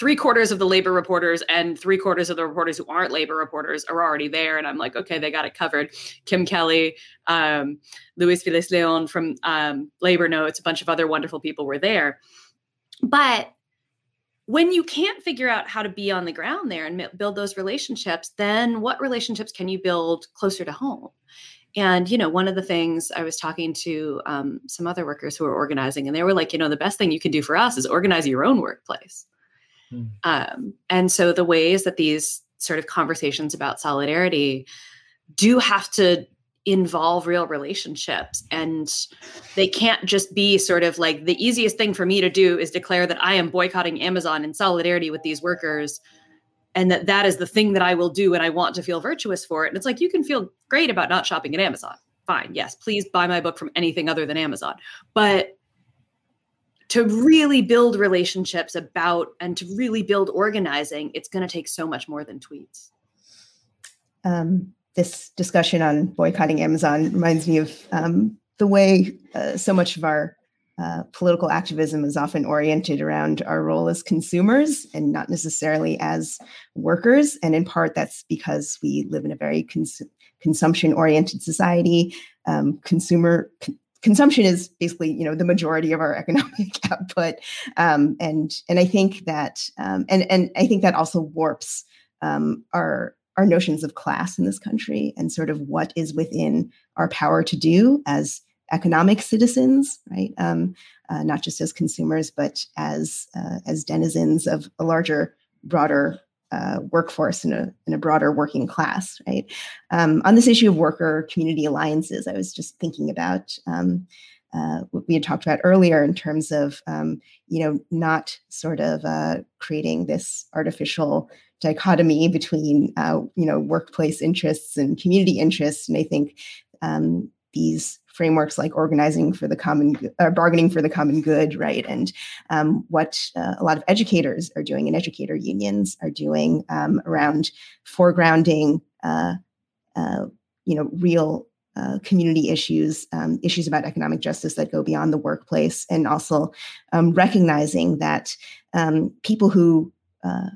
three quarters of the labor reporters and three quarters of the reporters who aren't labor reporters are already there. And I'm like, okay, they got it covered. Kim Kelly, um, Luis Feliz Leon from um, Labor Notes, a bunch of other wonderful people were there. But when you can't figure out how to be on the ground there and build those relationships, then what relationships can you build closer to home? And, you know, one of the things I was talking to um, some other workers who were organizing, and they were like, you know, the best thing you can do for us is organize your own workplace. Mm. Um, and so the ways that these sort of conversations about solidarity do have to involve real relationships and they can't just be sort of like the easiest thing for me to do is declare that I am boycotting Amazon in solidarity with these workers and that that is the thing that I will do and I want to feel virtuous for it. And it's like you can feel great about not shopping at Amazon. Fine. Yes, please buy my book from anything other than Amazon. But to really build relationships about and to really build organizing, it's going to take so much more than tweets. Um, this discussion on boycotting Amazon reminds me of um, the way uh, so much of our uh, political activism is often oriented around our role as consumers and not necessarily as workers. And in part, that's because we live in a very cons- consumption oriented society. Um, consumer consumption is basically you know the majority of our economic output. Um, and and i think that um, and and i think that also warps um, our our notions of class in this country and sort of what is within our power to do as economic citizens right? Um, uh, not just as consumers but as uh, as denizens of a larger broader uh, workforce in a, in a broader working class, right? Um, on this issue of worker community alliances, I was just thinking about um, uh, what we had talked about earlier in terms of, um, you know, not sort of uh, creating this artificial dichotomy between, uh, you know, workplace interests and community interests. And I think um, these frameworks like organizing for the common or uh, bargaining for the common good right and um, what uh, a lot of educators are doing and educator unions are doing um, around foregrounding uh, uh, you know real uh, community issues, um, issues about economic justice that go beyond the workplace, and also um, recognizing that um, people who uh,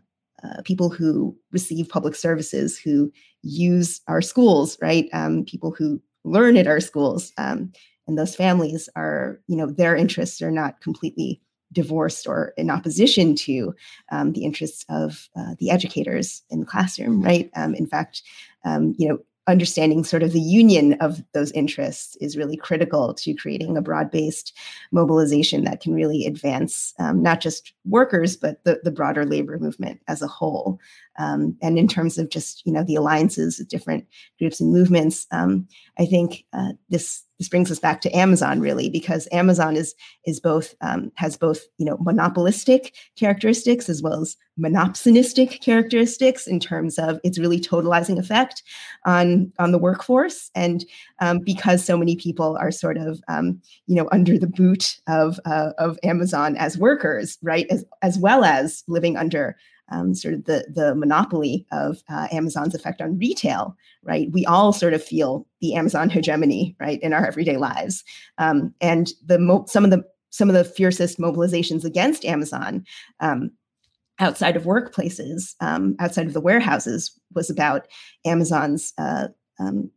uh, people who receive public services, who use our schools, right? Um, people who learn at our schools um, and those families are you know their interests are not completely divorced or in opposition to um, the interests of uh, the educators in the classroom right? Um, in fact um, you know understanding sort of the union of those interests is really critical to creating a broad-based mobilization that can really advance um, not just workers but the, the broader labor movement as a whole. Um, and in terms of just you know the alliances of different groups and movements um, i think uh, this this brings us back to amazon really because amazon is is both um, has both you know monopolistic characteristics as well as monopsonistic characteristics in terms of its really totalizing effect on on the workforce. And um, because so many people are sort of um, you know under the boot of uh, of amazon as workers right as as well as living under um, sort of the the monopoly of uh, Amazon's effect on retail, right? We all sort of feel the Amazon hegemony, right, in our everyday lives, um, and the mo- some of the some of the fiercest mobilizations against Amazon. Um, outside of workplaces, um, outside of the warehouses, was about Amazon's uh, um,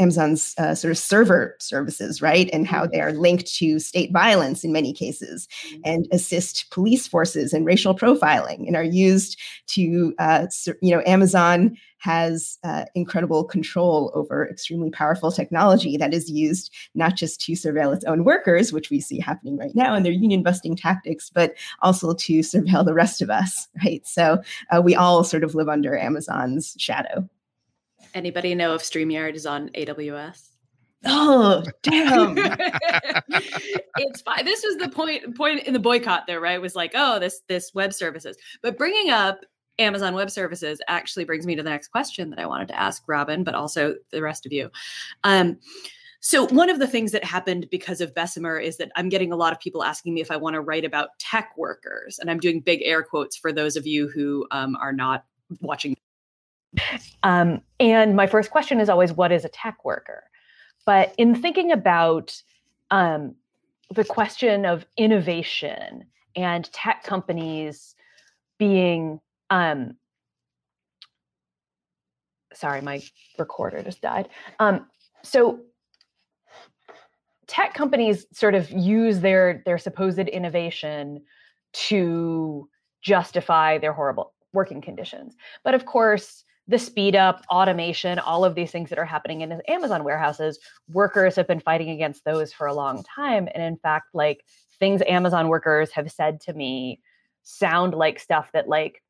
Amazon's uh, sort of server services, right? And how mm-hmm. they are linked to state violence in many cases mm-hmm. and assist police forces in racial profiling and are used to, uh, you know, Amazon has uh, incredible control over extremely powerful technology that is used not just to surveil its own workers, which we see happening right now in their union busting tactics, but also to surveil the rest of us, right? So uh, we all sort of live under Amazon's shadow. Anybody know if StreamYard is on AWS? Oh, damn. it's fine. This was the point point in the boycott there, right? Was like, oh, this this web services. But bringing up Amazon Web Services actually brings me to the next question that I wanted to ask Robin, but also the rest of you. Um, so one of the things that happened because of Bessemer is that I'm getting a lot of people asking me if I want to write about tech workers, and I'm doing big air quotes for those of you who um, are not watching um, and my first question is always, what is a tech worker? But in thinking about um, the question of innovation and tech companies being, um, sorry, my recorder just died. Um, so tech companies sort of use their their supposed innovation to justify their horrible working conditions. But of course, the speed up, automation, all of these things that are happening in Amazon warehouses, workers have been fighting against those for a long time. And in fact, like things Amazon workers have said to me sound like stuff that like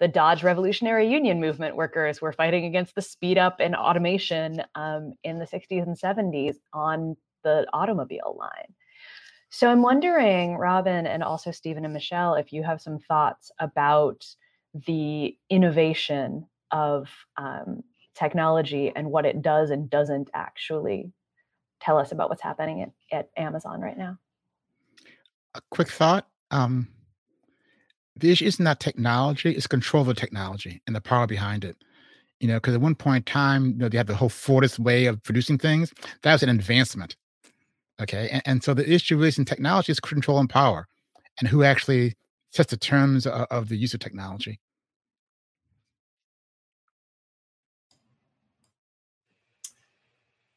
the Dodge Revolutionary Union movement workers were fighting against the speed up and automation um, in the 60s and 70s on the automobile line. So I'm wondering, Robin, and also Steven and Michelle, if you have some thoughts about the innovation of um, technology and what it does and doesn't actually tell us about what's happening at, at Amazon right now. A quick thought. Um, the issue isn't that technology, it's control of the technology and the power behind it. You know, because at one point in time, you know, they had the whole Fordist way of producing things. That was an advancement. Okay. And, and so the issue really is in technology is control and power and who actually sets the terms of, of the use of technology.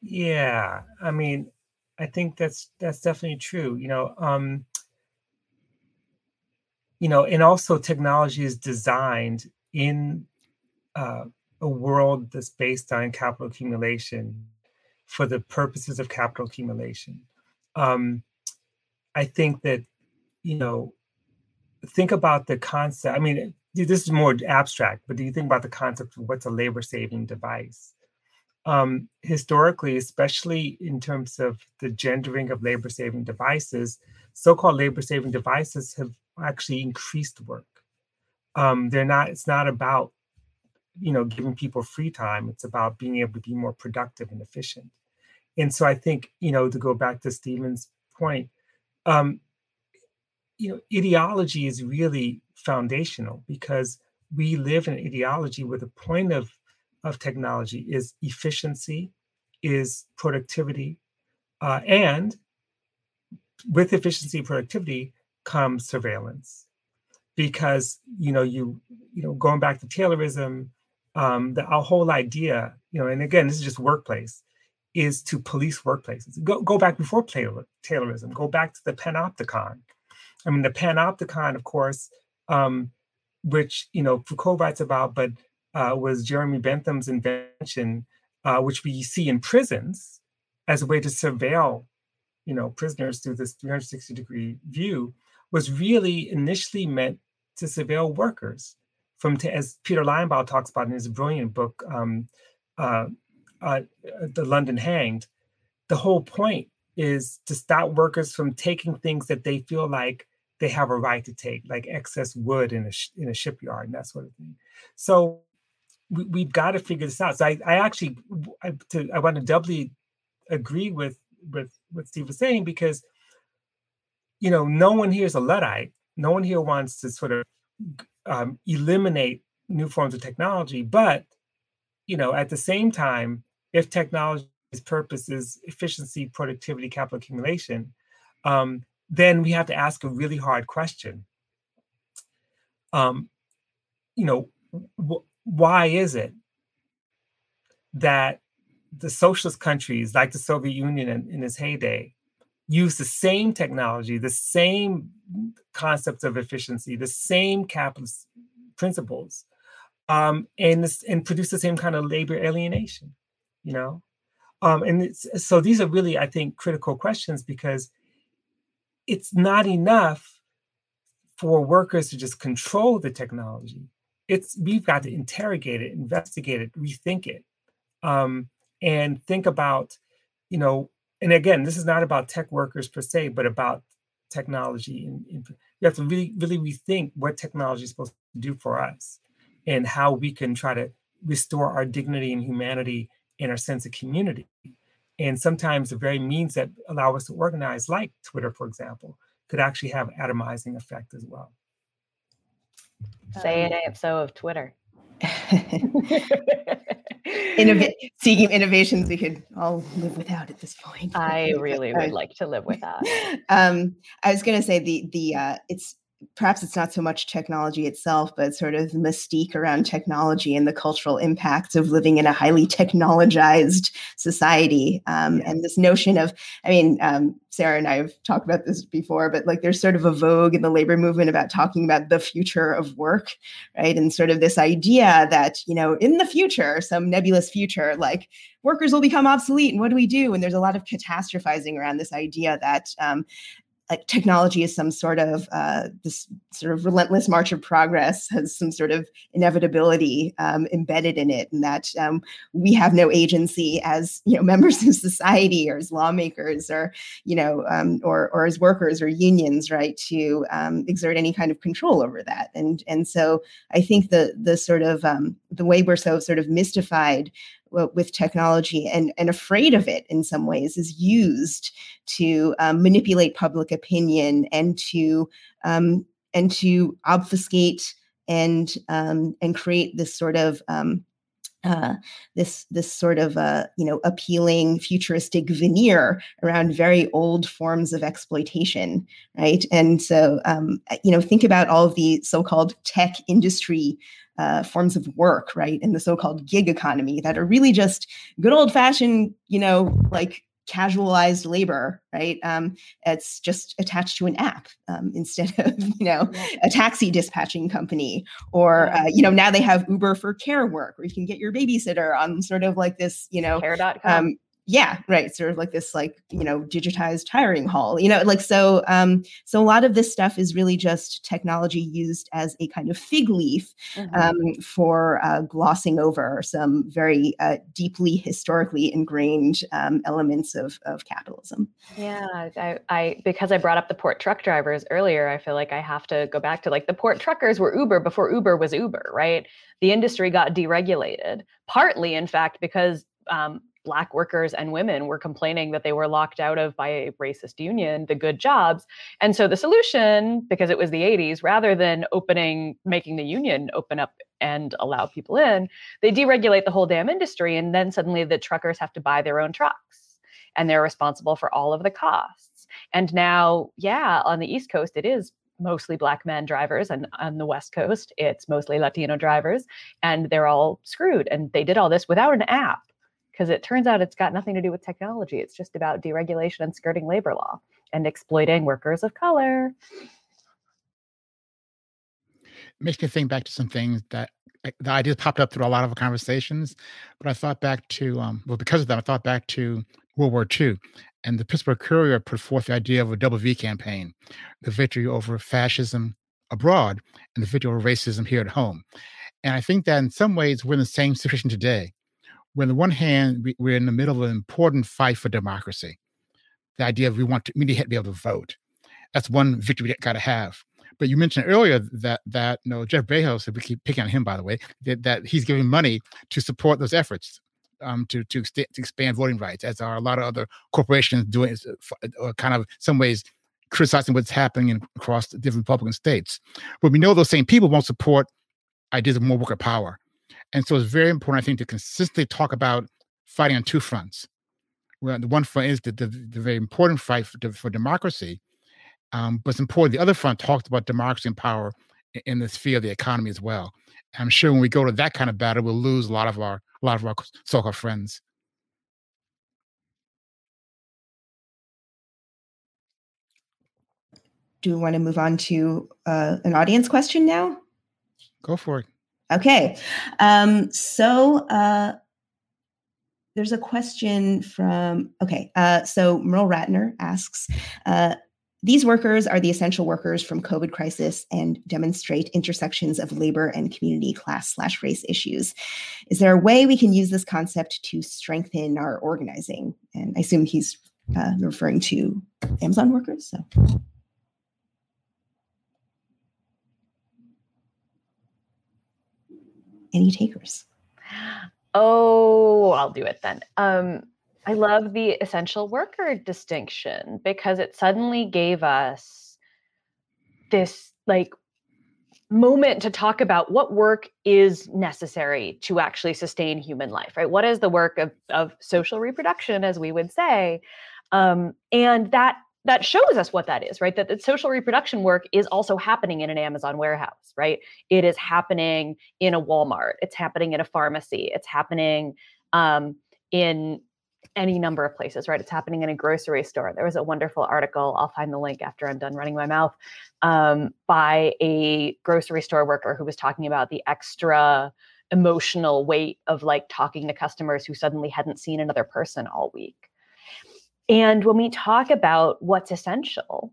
Yeah, I mean, I think that's that's definitely true. You know, um, you know, and also technology is designed in uh, a world that's based on capital accumulation for the purposes of capital accumulation. Um, I think that you know, think about the concept. I mean, this is more abstract, but do you think about the concept of what's a labor saving device? Um, historically, especially in terms of the gendering of labor saving devices, so called labor saving devices have actually increased work. Um, they're not, it's not about, you know, giving people free time. It's about being able to be more productive and efficient. And so I think, you know, to go back to Steven's point, um, you know, ideology is really foundational because we live in an ideology where the point of of technology is efficiency, is productivity, uh, and with efficiency productivity comes surveillance. Because you know you you know going back to taylorism um the our whole idea you know and again this is just workplace is to police workplaces. Go, go back before taylorism go back to the panopticon. I mean the panopticon of course um which you know foucault writes about but uh, was Jeremy Bentham's invention uh, which we see in prisons as a way to surveil, you know, prisoners through this 360 degree view, was really initially meant to surveil workers from, to, as Peter Linebaugh talks about in his brilliant book, um, uh, uh, The London Hanged. The whole point is to stop workers from taking things that they feel like they have a right to take, like excess wood in a sh- in a shipyard and that sort of thing. So we, we've got to figure this out. So I, I actually I, to, I want to doubly agree with with what Steve was saying because you know no one here is a luddite. No one here wants to sort of um, eliminate new forms of technology, but you know at the same time, if technology's purpose is efficiency, productivity, capital accumulation, um, then we have to ask a really hard question. Um, you know, why is it that the socialist countries like the Soviet Union in, in its heyday use the same technology, the same concepts of efficiency, the same capitalist principles, um, and and produce the same kind of labor alienation, you know? Um, and so these are really, I think, critical questions because it's not enough for workers to just control the technology it's we've got to interrogate it, investigate it, rethink it, um, and think about, you know, and again, this is not about tech workers per se, but about technology. And, and we have to really, really rethink what technology is supposed to do for us, and how we can try to restore our dignity and humanity and our sense of community. And sometimes the very means that allow us to organize, like Twitter, for example, could actually have atomizing effect as well. Say it ain't so of Twitter. Innov- seeking innovations we could all live without at this point. I really would like to live without. um, I was going to say the the uh, it's perhaps it's not so much technology itself, but sort of the mystique around technology and the cultural impacts of living in a highly technologized society. Um, and this notion of, I mean, um, Sarah and I have talked about this before, but like there's sort of a vogue in the labor movement about talking about the future of work, right? And sort of this idea that, you know, in the future, some nebulous future, like workers will become obsolete and what do we do and there's a lot of catastrophizing around this idea that um, like technology is some sort of uh, this sort of relentless march of progress has some sort of inevitability um, embedded in it and that um, we have no agency as you know members of society or as lawmakers or you know um, or or as workers or unions right to um, exert any kind of control over that. And and so i think the the sort of um, the way we're so sort of mystified with technology and, and afraid of it in some ways is used to um, manipulate public opinion and to um, and to obfuscate and um, and create this sort of um, uh, this this sort of uh, you know appealing futuristic veneer around very old forms of exploitation, right? And so um, you know think about all of the so-called tech industry uh, forms of work, right, in the so-called gig economy that are really just good old-fashioned, you know, like casualized labor, right? Um, it's just attached to an app um, instead of you know a taxi dispatching company, or uh, you know now they have Uber for care work, where you can get your babysitter on sort of like this, you know, care.com. Um, yeah right sort of like this like you know digitized hiring hall you know like so um so a lot of this stuff is really just technology used as a kind of fig leaf mm-hmm. um, for uh, glossing over some very uh, deeply historically ingrained um, elements of of capitalism yeah I, I because i brought up the port truck drivers earlier i feel like i have to go back to like the port truckers were uber before uber was uber right the industry got deregulated partly in fact because um, black workers and women were complaining that they were locked out of by a racist union the good jobs. And so the solution because it was the 80s rather than opening making the union open up and allow people in they deregulate the whole damn industry and then suddenly the truckers have to buy their own trucks and they're responsible for all of the costs. And now yeah on the east coast it is mostly black men drivers and on the west coast it's mostly latino drivers and they're all screwed and they did all this without an app because it turns out it's got nothing to do with technology. It's just about deregulation and skirting labor law and exploiting workers of color. makes me think back to some things that the ideas popped up through a lot of conversations, but I thought back to um, well because of that I thought back to World War II, and the Pittsburgh Courier put forth the idea of a double V campaign, the victory over fascism abroad and the victory over racism here at home. And I think that in some ways we're in the same situation today. On the one hand we're in the middle of an important fight for democracy, the idea of we want to we need to be able to vote. That's one victory we got to have. But you mentioned earlier that that you know Jeff Bezos, if we keep picking on him, by the way, that, that he's giving money to support those efforts um, to to, to expand voting rights, as are a lot of other corporations doing, uh, or kind of some ways criticizing what's happening in, across different Republican states. But we know those same people won't support ideas of more worker power, and so it's very important, I think, to consistently talk about fighting on two fronts. Well, the one front is the, the, the very important fight for, for democracy, um, but it's important. The other front talks about democracy and power in, in the sphere of the economy as well. I'm sure when we go to that kind of battle, we'll lose a lot of our a lot of our so-called friends. Do we want to move on to uh, an audience question now? Go for it. Okay. Um, so uh, there's a question from, okay. Uh, so Merle Ratner asks, uh, these workers are the essential workers from COVID crisis and demonstrate intersections of labor and community class slash race issues. Is there a way we can use this concept to strengthen our organizing? And I assume he's uh, referring to Amazon workers. So. Any takers? Oh, I'll do it then. Um, I love the essential worker distinction because it suddenly gave us this like moment to talk about what work is necessary to actually sustain human life, right? What is the work of, of social reproduction, as we would say? Um, and that that shows us what that is, right? That, the social reproduction work is also happening in an Amazon warehouse, right? It is happening in a Walmart. It's happening in a pharmacy. It's happening um, in any number of places, right? It's happening in a grocery store. There was a wonderful article, I'll find the link after I'm done running my mouth, um, by a grocery store worker who was talking about the extra emotional weight of like talking to customers who suddenly hadn't seen another person all week. And when we talk about what's essential,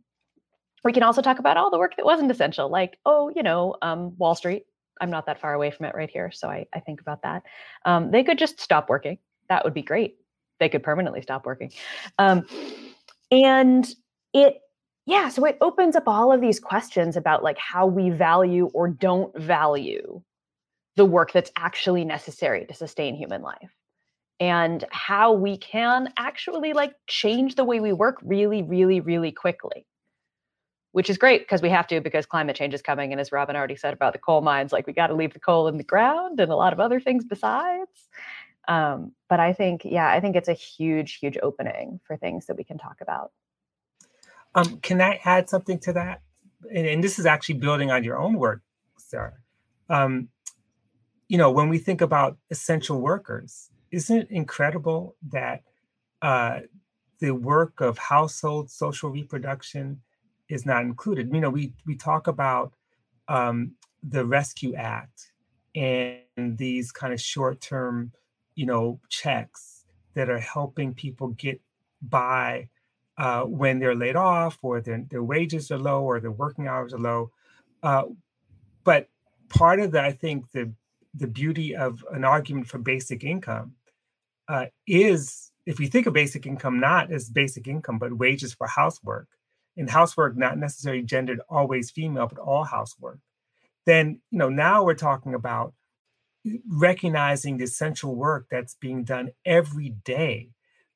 we can also talk about all the work that wasn't essential, like, oh, you know, um, Wall Street. I'm not that far away from it right here. So I, I think about that. Um, they could just stop working. That would be great they could permanently stop working. Um, and it, yeah, so it opens up all of these questions about like how we value or don't value the work that's actually necessary to sustain human life and how we can actually like change the way we work really really really quickly which is great because we have to because climate change is coming and as robin already said about the coal mines like we got to leave the coal in the ground and a lot of other things besides um, but I think, yeah, I think it's a huge, huge opening for things that we can talk about. Um, can I add something to that? And, and, this is actually building on your own work, Sarah. Um, you know, when we think about essential workers, isn't it incredible that uh, the work of household social reproduction is not included? You know, we we talk about um, the Rescue Act and these kind of short-term you know, checks that are helping people get by uh, when they're laid off or their, their wages are low or their working hours are low. Uh, but part of the, I think, the the beauty of an argument for basic income uh, is if we think of basic income not as basic income, but wages for housework, and housework not necessarily gendered always female, but all housework, then you know now we're talking about recognizing the essential work that's being done every day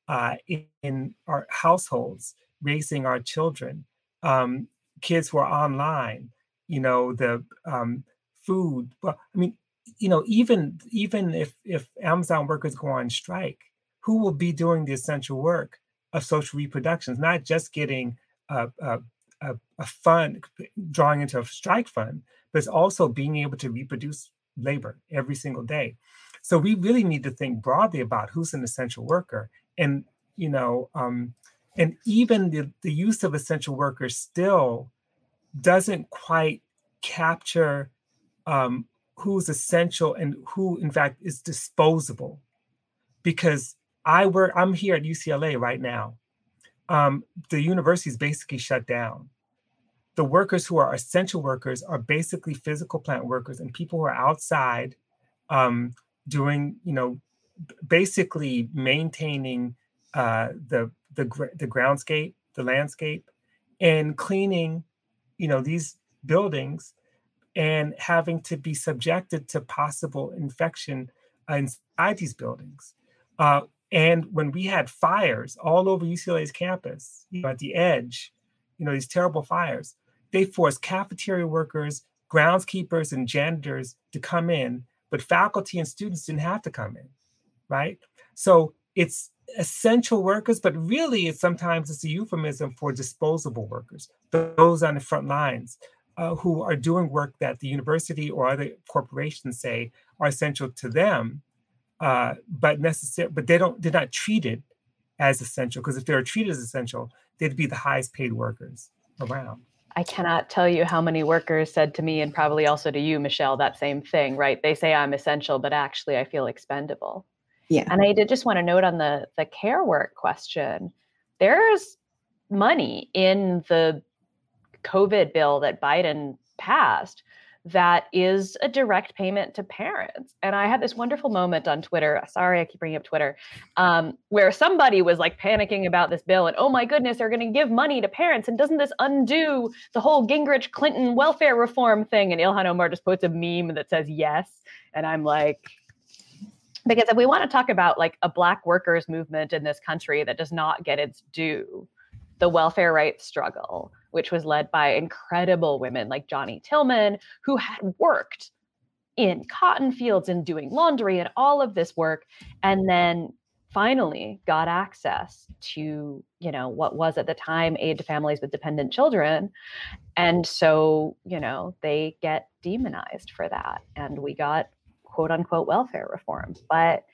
uh, in, in, our households, raising our children, um, kids who are online, you know, the um, food. Well, I mean, you know, even even if if Amazon workers go on strike, who will be doing the essential work of social reproductions? Not just getting a, a, a, a fund, drawing into a strike fund, but it's also being able to reproduce labor every single day. So we really need to think broadly about who's an essential worker, and you know, um, and even the, the use of essential workers still doesn't quite capture um, who's essential and who, in fact, is disposable. Because I work, I'm here at UCLA right now. Um, the university is basically shut down. The workers who are essential workers are basically physical plant workers and people who are outside um, doing, you know, basically maintaining uh, the the the groundscape, the landscape, and cleaning, you know, these buildings, and having to be subjected to possible infection inside these buildings. Uh, and when we had fires all over UCLA's campus, you know, at the edge, you know, these terrible fires, they forced cafeteria workers, groundskeepers, and janitors to come in, but faculty and students didn't have to come in, right? So it's essential workers, but really it's sometimes it's a euphemism for disposable workers, those on the front lines uh, who are doing work that the university or other corporations say are essential to them, uh, but necessary, but they don't they're not treated as essential because if they were treated as essential, they'd be the highest paid workers around. I cannot tell you how many workers said to me, and probably also to you, Michelle, that same thing, right? They say I'm essential, but actually I feel expendable. Yeah. And I did just want to note on the the care work question, there's money in the COVID bill that Biden passed that is a direct payment to parents. And I had this wonderful moment on Twitter. Sorry, I keep bringing up Twitter, um, where somebody was like panicking about this bill and, oh my goodness, they're going to give money to parents. And doesn't this undo the whole Gingrich Clinton welfare reform thing? And Ilhan Omar just puts a meme that says yes. And I'm like, because if we want to talk about like a black workers movement in this country that does not get its due the welfare rights struggle which was led by incredible women like Johnnie Tillmon who had worked in cotton fields and doing laundry and all of this work and then finally got access to you know what was at the time aid to families with dependent children and so you know they get demonized for that and we got quote unquote welfare reform. But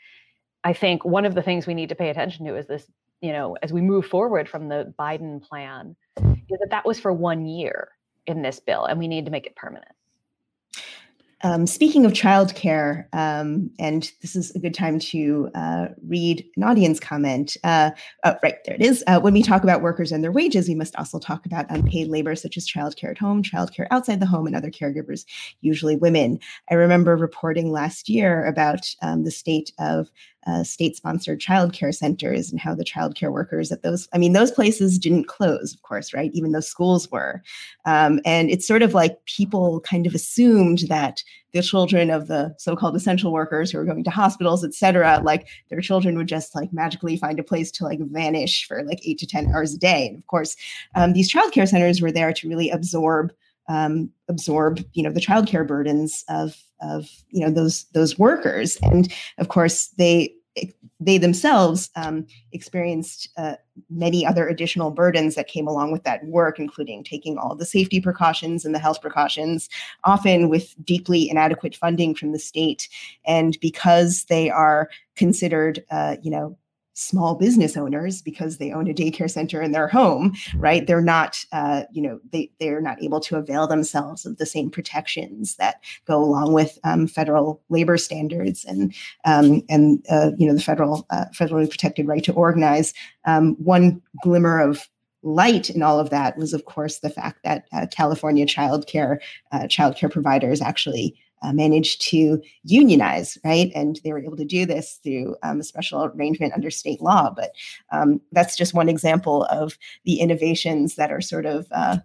I think one of the things we need to pay attention to is this, you know, as we move forward from the Biden plan, is that that was for one year in this bill, and we need to make it permanent. Um, speaking of childcare, um, and this is a good time to uh, read an audience comment. Uh, oh, right, there it is. Uh, when we talk about workers and their wages, we must also talk about unpaid labor, such as childcare at home, childcare outside the home, and other caregivers, usually women. I remember reporting last year about um, the state of uh, state-sponsored childcare centers and how the childcare workers at those i mean those places didn't close of course right? Even though schools were. Um, and it's sort of like people kind of assumed that the children of the so-called essential workers who were going to hospitals et cetera like their children would just like magically find a place to like vanish for like eight to ten hours a day. And of course um, these childcare centers were there to really absorb um, absorb you know the childcare burdens of of you know those those workers. And of course they they themselves um, experienced uh, many other additional burdens that came along with that work, including taking all the safety precautions and the health precautions, often with deeply inadequate funding from the state. And because they are considered, uh, you know, small business owners because they own a daycare center in their home right? They're not uh, you know they they're not able to avail themselves of the same protections that go along with um, federal labor standards and um, and uh, you know the federal uh, federally protected right to organize. Um, one glimmer of light in all of that was of course the fact that uh, california child care uh, child care providers actually uh, managed to unionize, right? And they were able to do this through um, a special arrangement under state law. But um, that's just one example of the innovations that are sort of uh,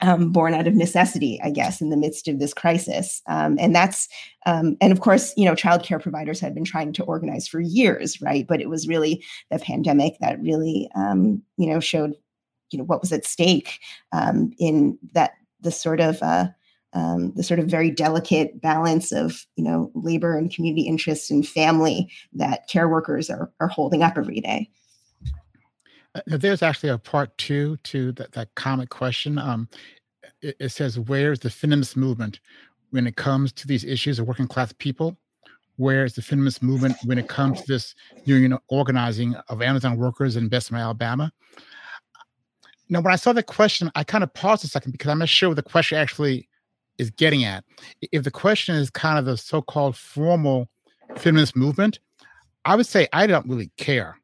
um, born out of necessity, I guess, in the midst of this crisis. Um, and that's, um, and of course, you know, childcare providers had been trying to organize for years, right? But it was really the pandemic that really, um, you know, showed, you know, what was at stake in that the sort of uh, um, the sort of very delicate balance of you know labor and community interests and family that care workers are, are holding up every day. Uh, there's actually a part two to that, that comic question. Um, it, it says where's the feminist movement when it comes to these issues of working class people? Where's the feminist movement when it comes to this union organizing of amazon workers in bessemer alabama? Now when i saw the question i kind of paused a second because i'm not sure what the question actually is getting at. If the question is kind of the so-called formal feminist movement, I would say I don't really care.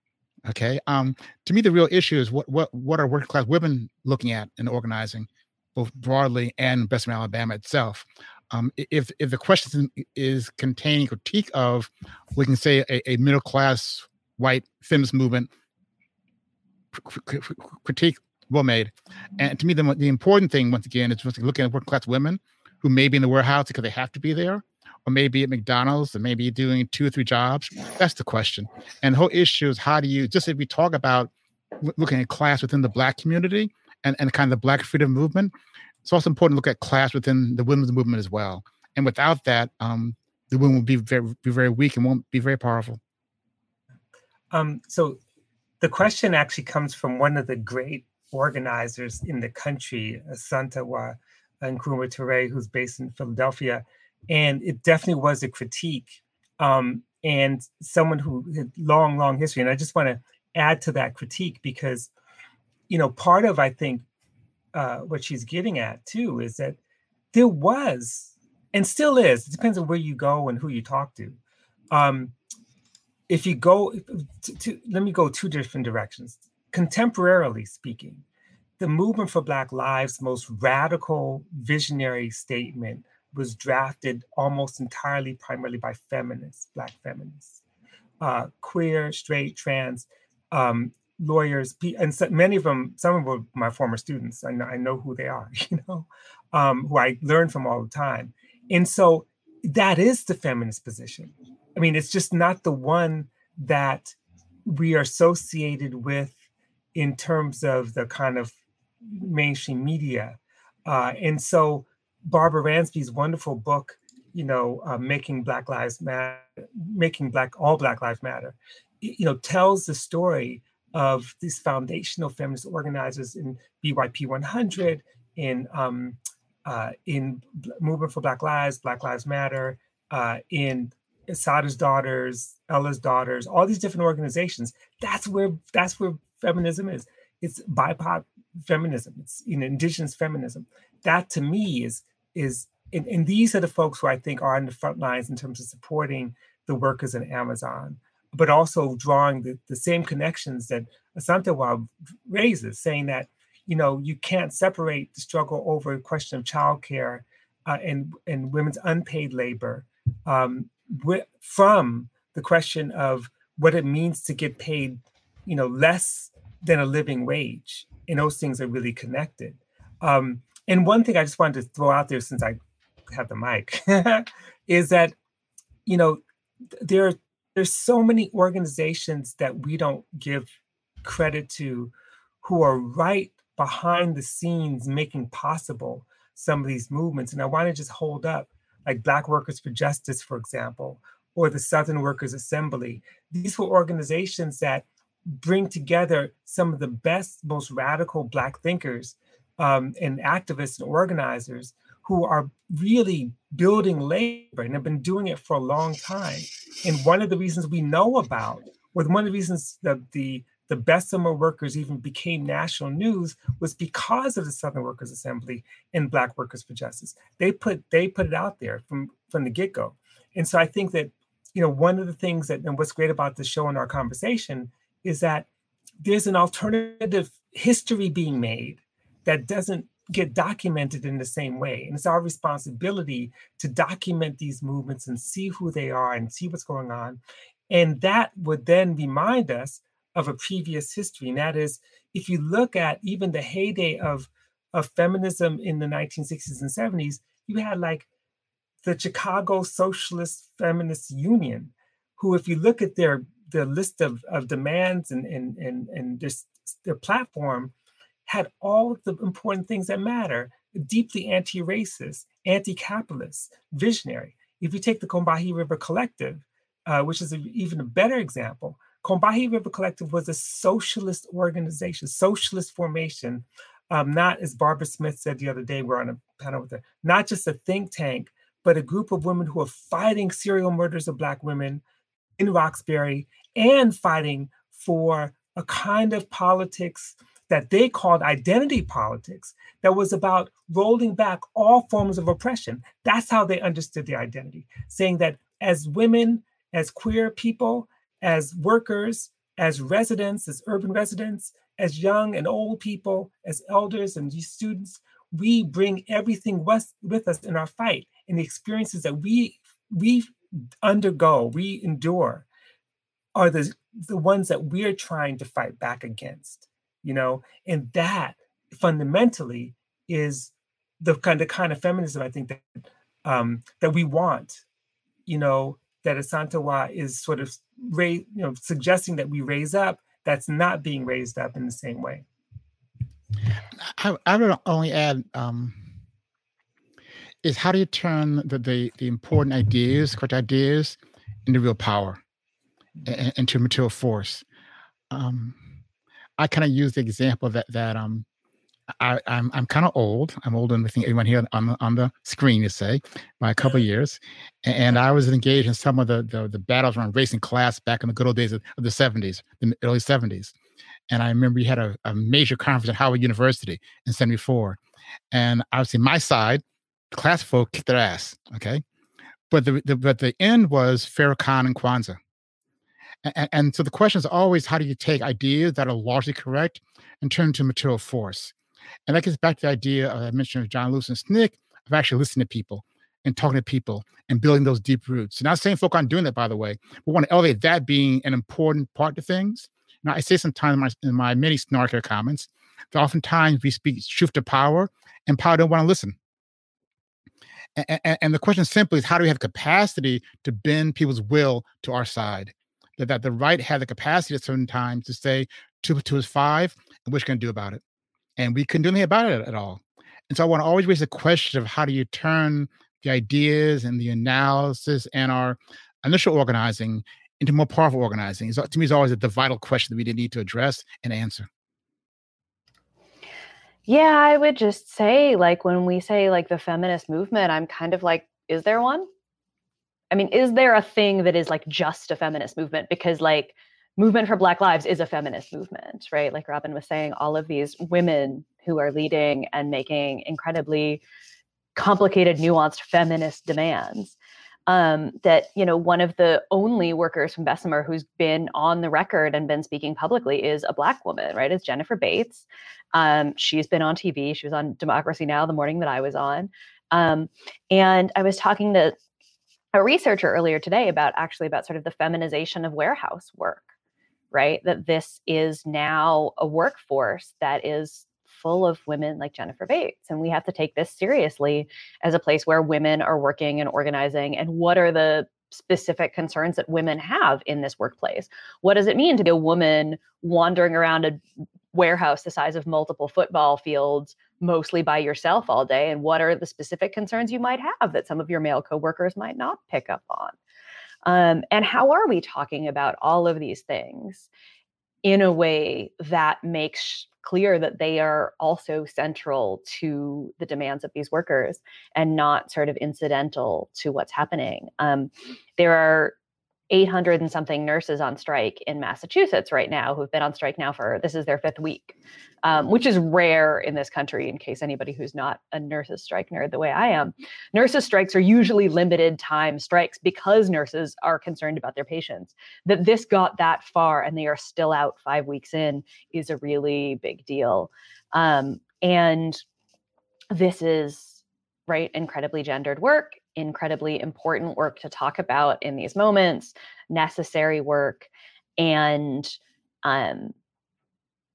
Okay. Um, to me, the real issue is what what what are working class women looking at in organizing, both broadly and Bessemer, Alabama itself. Um, if if the question is containing critique of, we can say a, a middle class white feminist movement critique well made. And to me, the, the important thing, once again, is looking at working class women who may be in the warehouse because they have to be there, or maybe at McDonald's, or maybe doing two or three jobs. That's the question. And the whole issue is how do you, just if we talk about looking at class within the Black community and, and kind of the Black freedom movement, it's also important to look at class within the women's movement as well. And without that, um, the women will be very, be very weak and won't be very powerful. Um, so the question actually comes from one of the great organizers in the country, Asantewaa Nkrumah Ture, who's based in Philadelphia. And it definitely was a critique um, and someone who had long, long history. And I just want to add to that critique because, you know, part of, I think, uh, what she's getting at too is that there was and still is, it depends on where you go and who you talk to. Um, if you go to, to, let me go two different directions contemporarily speaking the movement for black lives most radical visionary statement was drafted almost entirely primarily by feminists black feminists. Uh, queer straight trans um, lawyers and so, many of them some of them were my former students. I know, I know who they are you know um, who i learn from all the time. And so that is the feminist position. I mean, it's just not the one that we are associated with in terms of the kind of mainstream media. Uh, and so Barbara Ransby's wonderful book, you know, uh, making Black Lives Matter, making Black all Black Lives Matter, you know, tells the story of these foundational feminist organizers in BYP 100, in um, uh, in Movement for Black Lives, Black Lives Matter, uh, in Assata's daughters, Ella's daughters, all these different organizations. That's where that's where feminism is. It's BIPOC feminism. It's you know, indigenous feminism. That to me is is and, and these are the folks who I think are on the front lines in terms of supporting the workers in Amazon, but also drawing the, the same connections that Asante raises, saying that you know you can't separate the struggle over a question of childcare uh, and and women's unpaid labor um, from the question of what it means to get paid, you know, less than a living wage. And those things are really connected. Um, and one thing I just wanted to throw out there since I have the mic is that, you know, there are there's so many organizations that we don't give credit to who are right behind the scenes making possible some of these movements. And I want to just hold up like Black Workers for Justice, for example, or the Southern Workers Assembly. These were organizations that bring together some of the best, most radical Black thinkers um, and activists and organizers who are really building labor and have been doing it for a long time. And one of the reasons we know about, or one of the reasons that the the Bessemer workers even became national news was because of the Southern Workers Assembly and Black Workers for Justice. They put they put it out there from from the get go, and so I think that you know one of the things that and what's great about the show and our conversation is that there's an alternative history being made that doesn't get documented in the same way. And it's our responsibility to document these movements and see who they are and see what's going on. And that would then remind us of a previous history. And that is, if you look at even the heyday of, of feminism in the 1960s and 70s, you had like the Chicago Socialist Feminist Union, who, if you look at their their list of, of demands and and and, and this, their platform, had all of the important things that matter. Deeply anti-racist, anti-capitalist, visionary. If you take the Combahee River Collective, uh, which is a, even a better example, Combahee River Collective was a socialist organization, socialist formation, um, not as Barbara Smith said the other day, we're on a panel with her, not just a think tank, but a group of women who are fighting serial murders of Black women in Roxbury and fighting for a kind of politics that they called identity politics that was about rolling back all forms of oppression. That's how they understood their identity, saying that as women, as queer people, as workers, as residents, as urban residents, as young and old people, as elders and students, we bring everything with, us in our fight and the experiences that we we undergo, we endure are the the ones that we're trying to fight back against, you know, and that fundamentally is the kind of kind of feminism I think that um, that we want, you know, that Asantewaa is sort of raise, you know, suggesting that we raise up. That's not being raised up in the same way. I, I would only add um, is how do you turn the, the, the important ideas, correct ideas, into real power, into material force. Um, I kind of use the example that that um, I, I'm I'm kind of old. I'm older than I think everyone here on the on the screen to say by a couple years, and I was engaged in some of the, the, the battles around racing class back in the good old days of, of the 70s, the early 70s. And I remember we had a, a major conference at Howard University in 74. And obviously my side, class folk kicked their ass. Okay. But the, the but the end was Farrakhan and Kwanzaa. And, and, so the question is always how do you take ideas that are largely correct and turn to material force? And that gets back to the idea uh, I mentioned of John Lewis and SNCC of actually listening to people and talking to people and building those deep roots. And not saying folk aren't doing that, by the way. We want to elevate that being an important part to things. Now, I say sometimes in my, in my many snarkier comments that oftentimes we speak truth to power and power don't want to listen. And, and, the question simply is how do we have capacity to bend people's will to our side? That, that the right had the capacity at certain times to say two two is five, and you going to do about it? And we couldn't do anything about it at all. And so I want to always raise the question of how do you turn the ideas and the analysis and our initial organizing into more powerful organizing? So to me, is always the vital question that we need to address and answer. Yeah, I would just say, like, when we say like the feminist movement, I'm kind of like, is there one? I mean, is there a thing that is like just a feminist movement? Because like movement for Black Lives is a feminist movement, right? Like Robin was saying, all of these women who are leading and making incredibly complicated, nuanced feminist demands. Um, that you know one of the only workers from Bessemer who's been on the record and been speaking publicly is a black woman, right? It's Jennifer Bates. Um, she's been on TV. She was on Democracy Now! the morning that I was on, um, and I was talking to a researcher earlier today about actually about sort of the feminization of warehouse work, right? That this is now a workforce that is full of women like Jennifer Bates. And we have to take this seriously as a place where women are working and organizing. And what are the specific concerns that women have in this workplace? What does it mean to be a woman wandering around a warehouse the size of multiple football fields mostly by yourself all day? And what are the specific concerns you might have that some of your male coworkers might not pick up on? Um, and how are we talking about all of these things in a way that makes clear that they are also central to the demands of these workers and not sort of incidental to what's happening. Um, there are 800 and something nurses on strike in Massachusetts right now who've been on strike now for this is their fifth week, um, which is rare in this country. In case anybody who's not a nurses strike nerd the way I am, nurses strikes are usually limited time strikes because nurses are concerned about their patients. That this got that far and they are still out five weeks in is a really big deal, um, and this is right incredibly gendered work incredibly important work to talk about in these moments, necessary work, and um,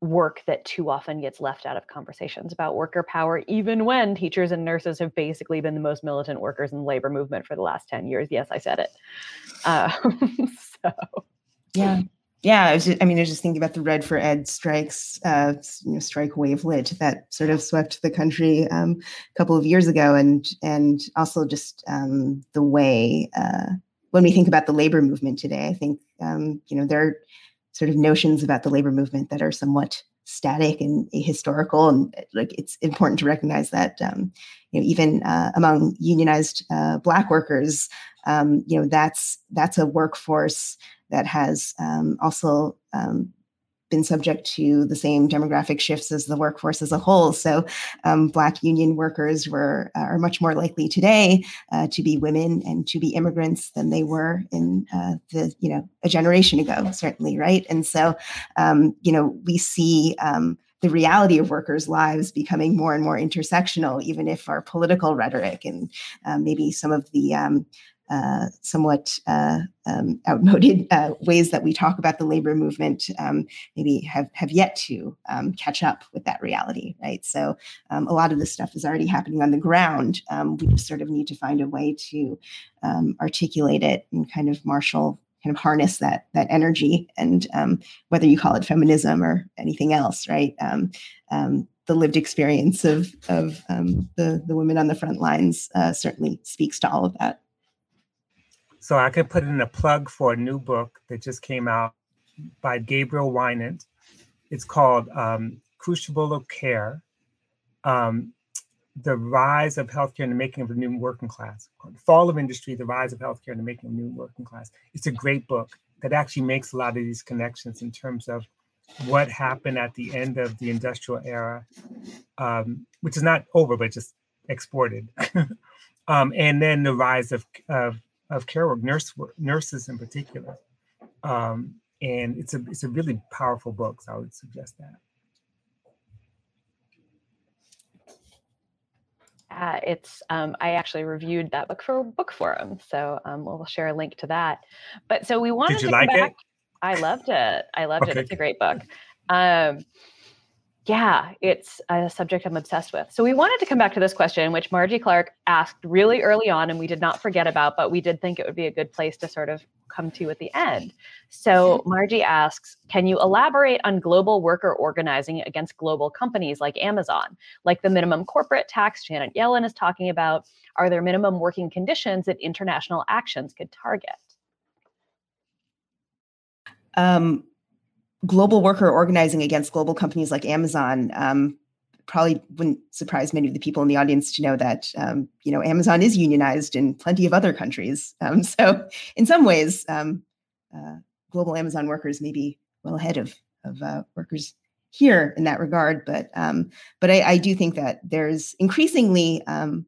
work that too often gets left out of conversations about worker power, even when teachers and nurses have basically been the most militant workers in the labor movement for the last 10 years. Yes, I said it. Uh, so, yeah yeah, I, was just, I mean, I was just thinking about the Red for Ed strikes, uh, you know, strike wavelet that sort of swept the country um, a couple of years ago, and and also just um, the way uh, when we think about the labor movement today, I think um, you know there are sort of notions about the labor movement that are somewhat static and ahistorical, and like it's important to recognize that um, you know even uh, among unionized uh, Black workers, um, you know that's that's a workforce that has um, also um, been subject to the same demographic shifts as the workforce as a whole. So, um, Black union workers were are much more likely today uh, to be women and to be immigrants than they were in uh, the you know a generation ago, certainly, right? And so, um, you know, we see. Um, the reality of workers' lives becoming more and more intersectional, even if our political rhetoric and uh, maybe some of the um, uh, somewhat uh, um, outmoded uh, ways that we talk about the labor movement um, maybe have, have yet to um, catch up with that reality, right? So um, a lot of this stuff is already happening on the ground. Um, we just sort of need to find a way to um, articulate it and kind of marshal kind of harness that that energy and whether you call it feminism or anything else right the lived experience of of the the women on the front lines uh, certainly speaks to all of that so i could put in a plug for a new book that just came out by gabriel winant it's called um, crucible of care um, the rise of healthcare and the making of a new working class, fall of industry, the rise of healthcare and the making of a new working class. It's a great book that actually makes a lot of these connections in terms of what happened at the end of the industrial era, um, which is not over, but just exported. um, and then the rise of, of, of care work, nurse, nurses in particular. Um, and it's a, it's a really powerful book, so I would suggest that. Uh, it's um, I actually reviewed that book for Bookforum, so um, we'll share a link to that. But so we wanted Did you to like back. it? I loved it. I loved Okay. it. It's a great book. Um, yeah, it's a subject I'm obsessed with. So we wanted to come back to this question, which Margie Clark asked really early on, and we did not forget about, but we did think it would be a good place to sort of come to at the end. So Margie asks, can you elaborate on global worker organizing against global companies like Amazon, like the minimum corporate tax Janet Yellen is talking about? Are there minimum working conditions that international actions could target? um, global worker organizing against global companies like Amazon um, probably wouldn't surprise many of the people in the audience to know that um, you know Amazon is unionized in plenty of other countries. Um, so in some ways, um, uh, global Amazon workers may be well ahead of of uh, workers here in that regard. But um, but I, I do think that there's increasingly um,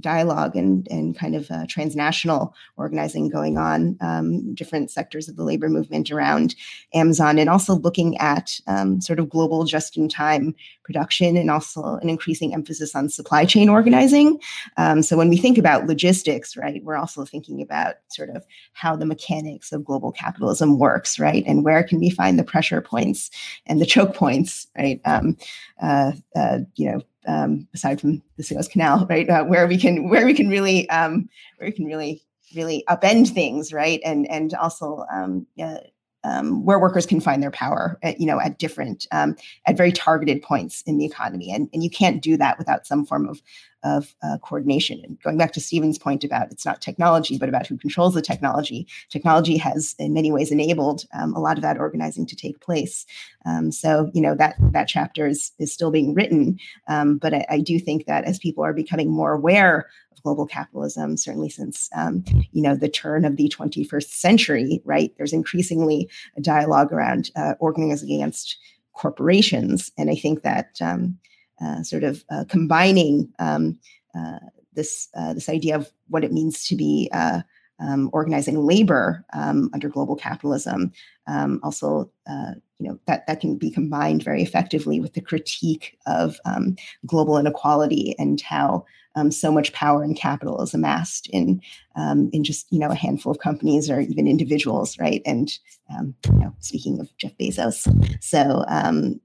dialogue and and kind of uh, transnational organizing going on, um, different sectors of the labor movement around Amazon, and also looking at um, sort of global just-in-time production, and also an increasing emphasis on supply chain organizing. Um, so when we think about logistics, right, we're also thinking about sort of how the mechanics of global capitalism works, right, and where can we find the pressure points and the choke points, right? Um, uh, uh, you know, um, aside from the Suez Canal, right, uh, where we can where we can really um, where we can really really upend things, right, and and also um, uh, um, where workers can find their power, at, you know, at different um, at very targeted points in the economy, and and you can't do that without some form of of uh, coordination. And going back to Steven's point about it's not technology, but about who controls the technology. Technology has, in many ways, enabled um, a lot of that organizing to take place. Um, so, you know, that that chapter is is still being written. Um, but I, I do think that as people are becoming more aware global capitalism, certainly since um, you know the turn of the 21st century, right? There's increasingly a dialogue around uh, organizing against corporations, and I think that um, uh, sort of uh, combining um, uh, this uh, this idea of what it means to be uh, um, organizing labor um, under global capitalism. Um, also, uh, you know that that can be combined very effectively with the critique of um, global inequality and how um, so much power and capital is amassed in um, in just you know a handful of companies or even individuals, right? And you know, speaking of Jeff Bezos, so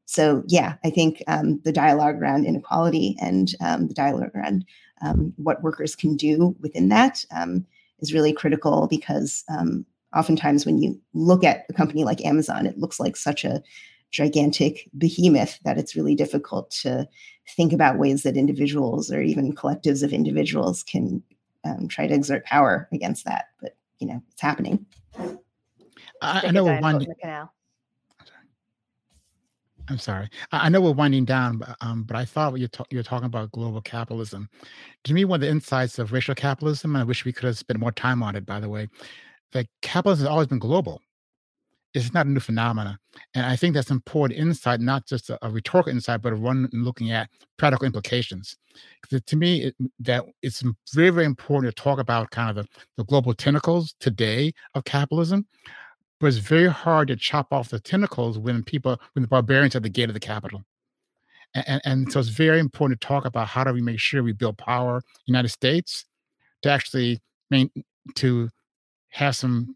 so yeah, I think the dialogue around inequality and the dialogue around what workers can do within that is really critical because um, oftentimes when you look at a company like Amazon, it looks like such a gigantic behemoth that it's really difficult to think about ways that individuals or even collectives of individuals can um, try to exert power against that. But you know, it's happening. I, I know we're giant boat in winding. the canal. I'm sorry. I, know we're winding down, but um, but I thought you're ta- you're talking about global capitalism. To me, one of the insights of racial capitalism, and I wish we could have spent more time on it. By the way, that capitalism has always been global. It's not a new phenomenon. And I think that's important insight, not just a, a rhetorical insight, but one looking at practical implications. To me, it, that it's very, very important to talk about kind of the, the global tentacles today of capitalism, but it's very hard to chop off the tentacles when people, when the barbarians are at the gate of the capital. And, and, and so it's very important to talk about how do we make sure we build power United States to actually main, to have some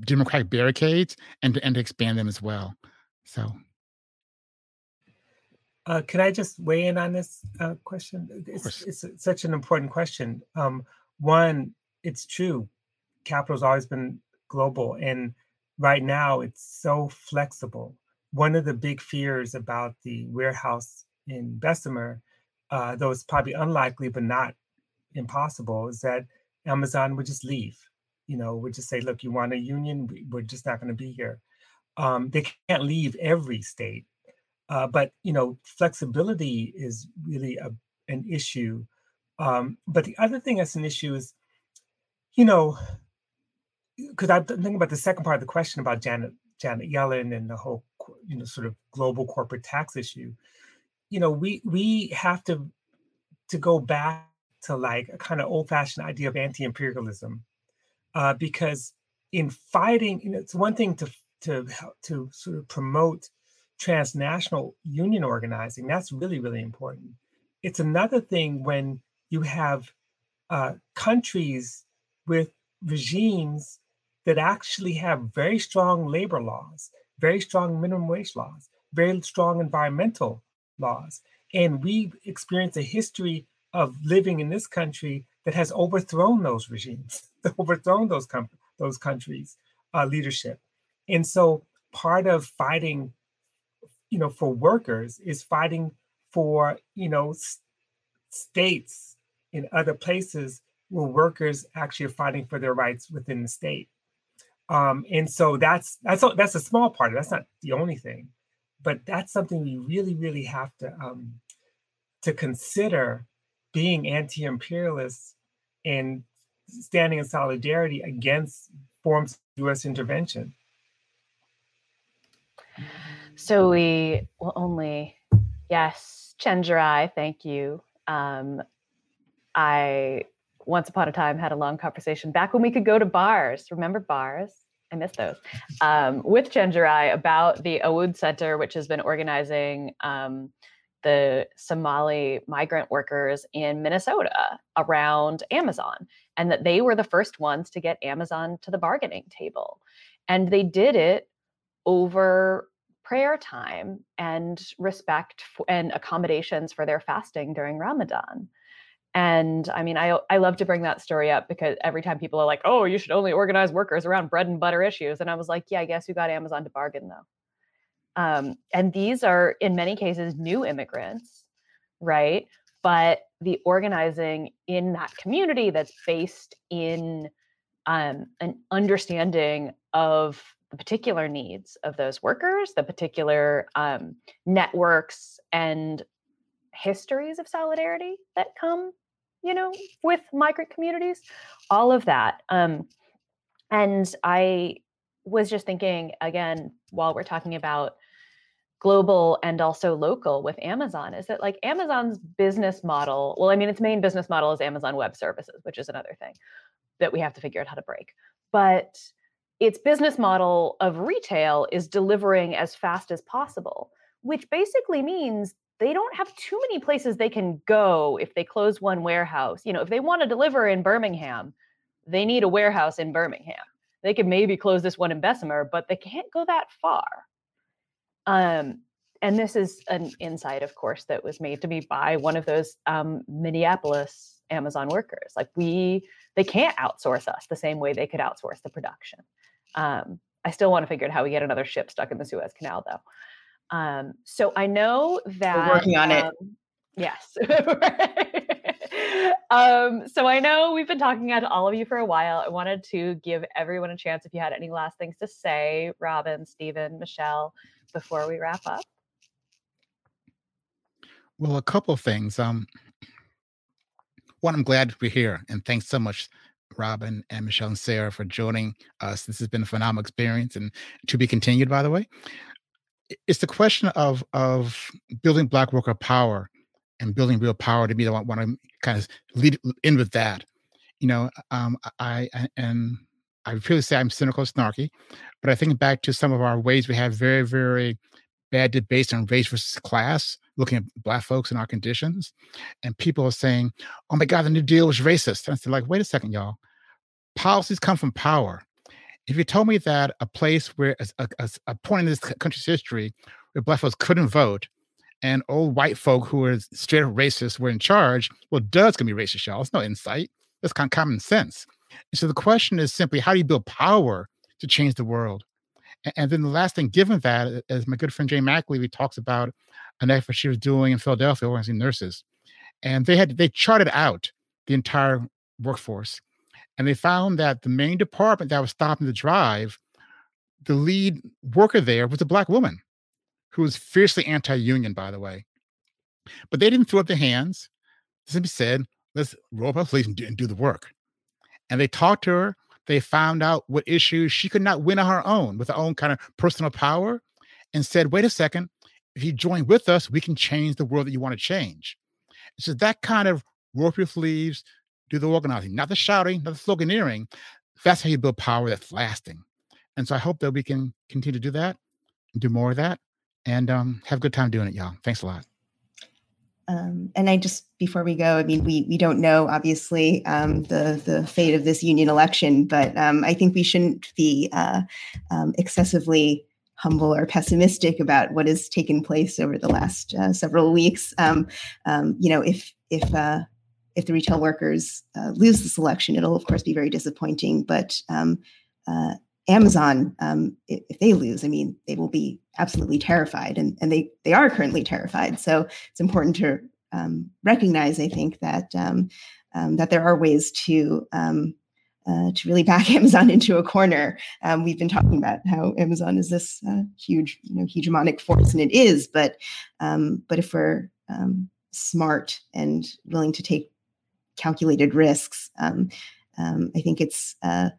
democratic barricades and to, and to expand them as well. So, uh, can I just weigh in on this uh, question? It's, it's, such an important question. Um, one, it's true, capital's always been global, and right now it's so flexible. One of the big fears about the warehouse in Bessemer, uh, though it's probably unlikely but not impossible, is that Amazon would just leave you know, would just say, look, you want a union, we're just not going to be here. Um, they can't leave every state. Uh, but, you know, flexibility is really a, an issue. Um, but the other thing that's an issue is, you know, because I'm thinking about the second part of the question about Janet Janet Yellen and the whole, you know, sort of global corporate tax issue. You know, we we have to to go back to like a kind of old-fashioned idea of anti-imperialism uh, because in fighting, you know, it's one thing to to to sort of promote transnational union organizing. That's really really important. It's another thing when you have uh, countries with regimes that actually have very strong labor laws, very strong minimum wage laws, very strong environmental laws. And we experience a history of living in this country that has overthrown those regimes, overthrown those com- those countries' uh, leadership. And so, part of fighting, you know, for workers is fighting for you know s- states in other places where workers actually are fighting for their rights within the state. Um, and so that's that's that's a small part. That's not the only thing, but that's something we really really have to um, to consider being anti-imperialists and standing in solidarity against forms of U.S. intervention. So we will only, yes, Chenjerai, thank you. Um, I once upon a time had a long conversation back when we could go to bars. Remember bars? I miss those. Um, with Chenjerai about the Awood Center, which has been organizing um, the Somali migrant workers in Minnesota around Amazon, and that they were the first ones to get Amazon to the bargaining table. And they did it over prayer time and respect for, and accommodations for their fasting during Ramadan. And I mean, I I love to bring that story up because every time people are like, "Oh, you should only organize workers around bread and butter issues," and I was like, "Yeah, I guess you got Amazon to bargain though." Um, and these are, in many cases, new immigrants, right? But the organizing in that community that's based in um, an understanding of the particular needs of those workers, the particular um, networks and histories of solidarity that come, you know, with migrant communities, all of that. Um, and I was just thinking again while we're talking about global and also local with Amazon is that like Amazon's business model, well, I mean, its main business model is Amazon Web Services, which is another thing that we have to figure out how to break. But its business model of retail is delivering as fast as possible, which basically means they don't have too many places they can go if they close one warehouse. You know, if they want to deliver in Birmingham, they need a warehouse in Birmingham. They could maybe close this one in Bessemer, but they can't go that far. Um, and this is an insight, of course, that was made to me by one of those um, Minneapolis Amazon workers. Like we, they can't outsource us the same way they could outsource the production. Um, I still want to figure out how we get another ship stuck in the Suez Canal, though. Um, so I know that we're working on it. Um, yes. um, so I know we've been talking to all of you for a while. I wanted to give everyone a chance if you had any last things to say, Robin, Steven, Michelle before we wrap up? Well, a couple of things. Um, one, I'm glad we're here, and thanks so much, Robin and Michelle and Sarah, for joining us. This has been a phenomenal experience, and to be continued, by the way. It's the question of of building black worker power and building real power to me that I want to kind of lead in with that. You know, um, I, I and I really say I'm cynical, snarky, but I think back to some of our ways we have very, very bad debates on race versus class, looking at black folks and our conditions, and people are saying, "Oh my God, the New Deal was racist." And I said, "Like, wait a second, y'all. Policies come from power. If you told me that a place where a, a, a point in this country's history where black folks couldn't vote and old white folk who were straight up racist were in charge, well, duh, it's gonna be racist, y'all. It's no insight. It's kind of common sense. And so the question is simply, how do you build power to change the world? And, and then the last thing, given that, as my good friend Jane McAlevey talks about an effort she was doing in Philadelphia organizing nurses, and they had they charted out the entire workforce, and they found that the main department that was stopping the drive, the lead worker there was a black woman who was fiercely anti-union, by the way. But they didn't throw up their hands. They simply said, let's roll up our sleeves and do, and do the work. And they talked to her. They found out what issues she could not win on her own with her own kind of personal power and said, wait a second, if you join with us, we can change the world that you want to change. So that kind of roll up your sleeves, do the organizing, not the shouting, not the sloganeering. That's how you build power that's lasting. And so I hope that we can continue to do that, do more of that, and um, have a good time doing it, y'all. Thanks a lot. Um, and I just before we go, I mean, we we don't know obviously um, the the fate of this union election, but um, I think we shouldn't be uh, um, excessively humble or pessimistic about what has taken place over the last uh, several weeks. Um, um, you know, if if uh, if the retail workers uh, lose this election, it'll of course be very disappointing. But uh, Amazon, um, if, they lose, I mean, they will be absolutely terrified, and, and they they are currently terrified. So it's important to um, recognize, I think, that um, um that there are ways to um, uh, to really back Amazon into a corner. Um, we've been talking about how Amazon is this uh, huge, you know, hegemonic force, and it is. But but if we're smart and willing to take calculated risks, I think it's uh,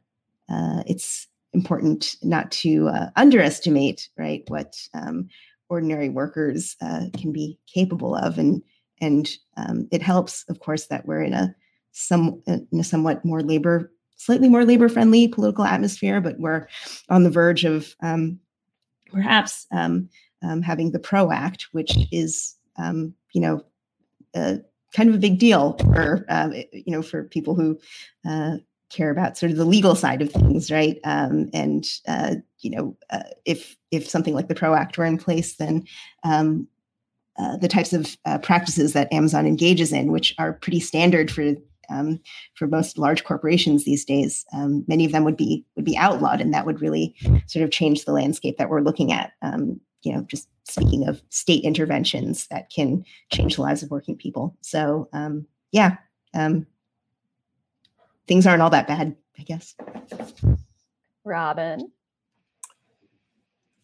uh, it's important not to uh, underestimate right what um, ordinary workers uh, can be capable of. And and um, it helps of course that we're in a some in a somewhat more labor slightly more labor friendly political atmosphere but we're on the verge of um, perhaps um, um, having the pro act which is um, you know kind of a big deal for uh, you know for people who uh, care about sort of the legal side of things, right? Um, and uh, you know, uh, if if something like the PRO Act were in place, then um, uh, the types of uh, practices that Amazon engages in, which are pretty standard for um, for most large corporations these days, um, many of them would be would be outlawed, and that would really sort of change the landscape that we're looking at. Um, you know, just speaking of state interventions that can change the lives of working people. So, um, yeah, um, things aren't all that bad, I guess. Robin.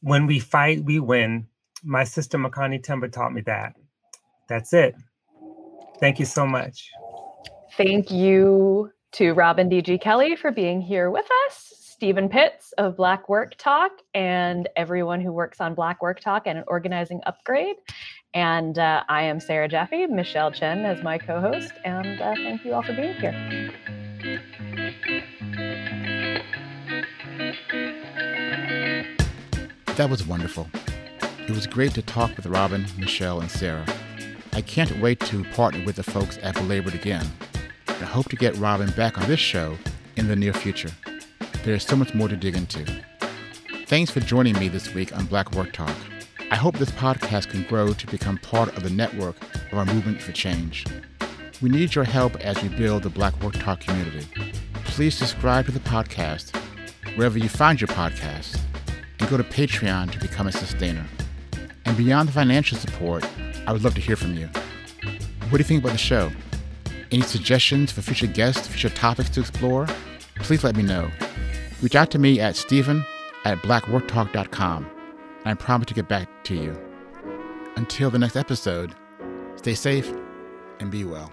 When we fight, we win. My sister Makani Themba taught me that. That's it. Thank you so much. Thank you to Robin D.G. Kelley for being here with us, Steven Pitts of Black Work Talk, and everyone who works on Black Work Talk and an organizing upgrade. And uh, I am Sarah Jaffe, Michelle Chen as my co host, and uh, thank you all for being here. That was wonderful. It was great to talk with Robin, Michelle, and Sarah. I can't wait to partner with the folks at Belabored again. I hope to get Robin back on this show in the near future. There is so much more to dig into. Thanks for joining me this week on Black Work Talk. I hope this podcast can grow to become part of the network of our movement for change. We need your help as we build the Black Work Talk community. Please subscribe to the podcast wherever you find your podcast and go to Patreon to become a sustainer. And beyond the financial support, I would love to hear from you. What do you think about the show? Any suggestions for future guests, future topics to explore? Please let me know. Reach out to me at steven at blackworktalk.com, and I promise to get back to you. Until the next episode, stay safe and be well.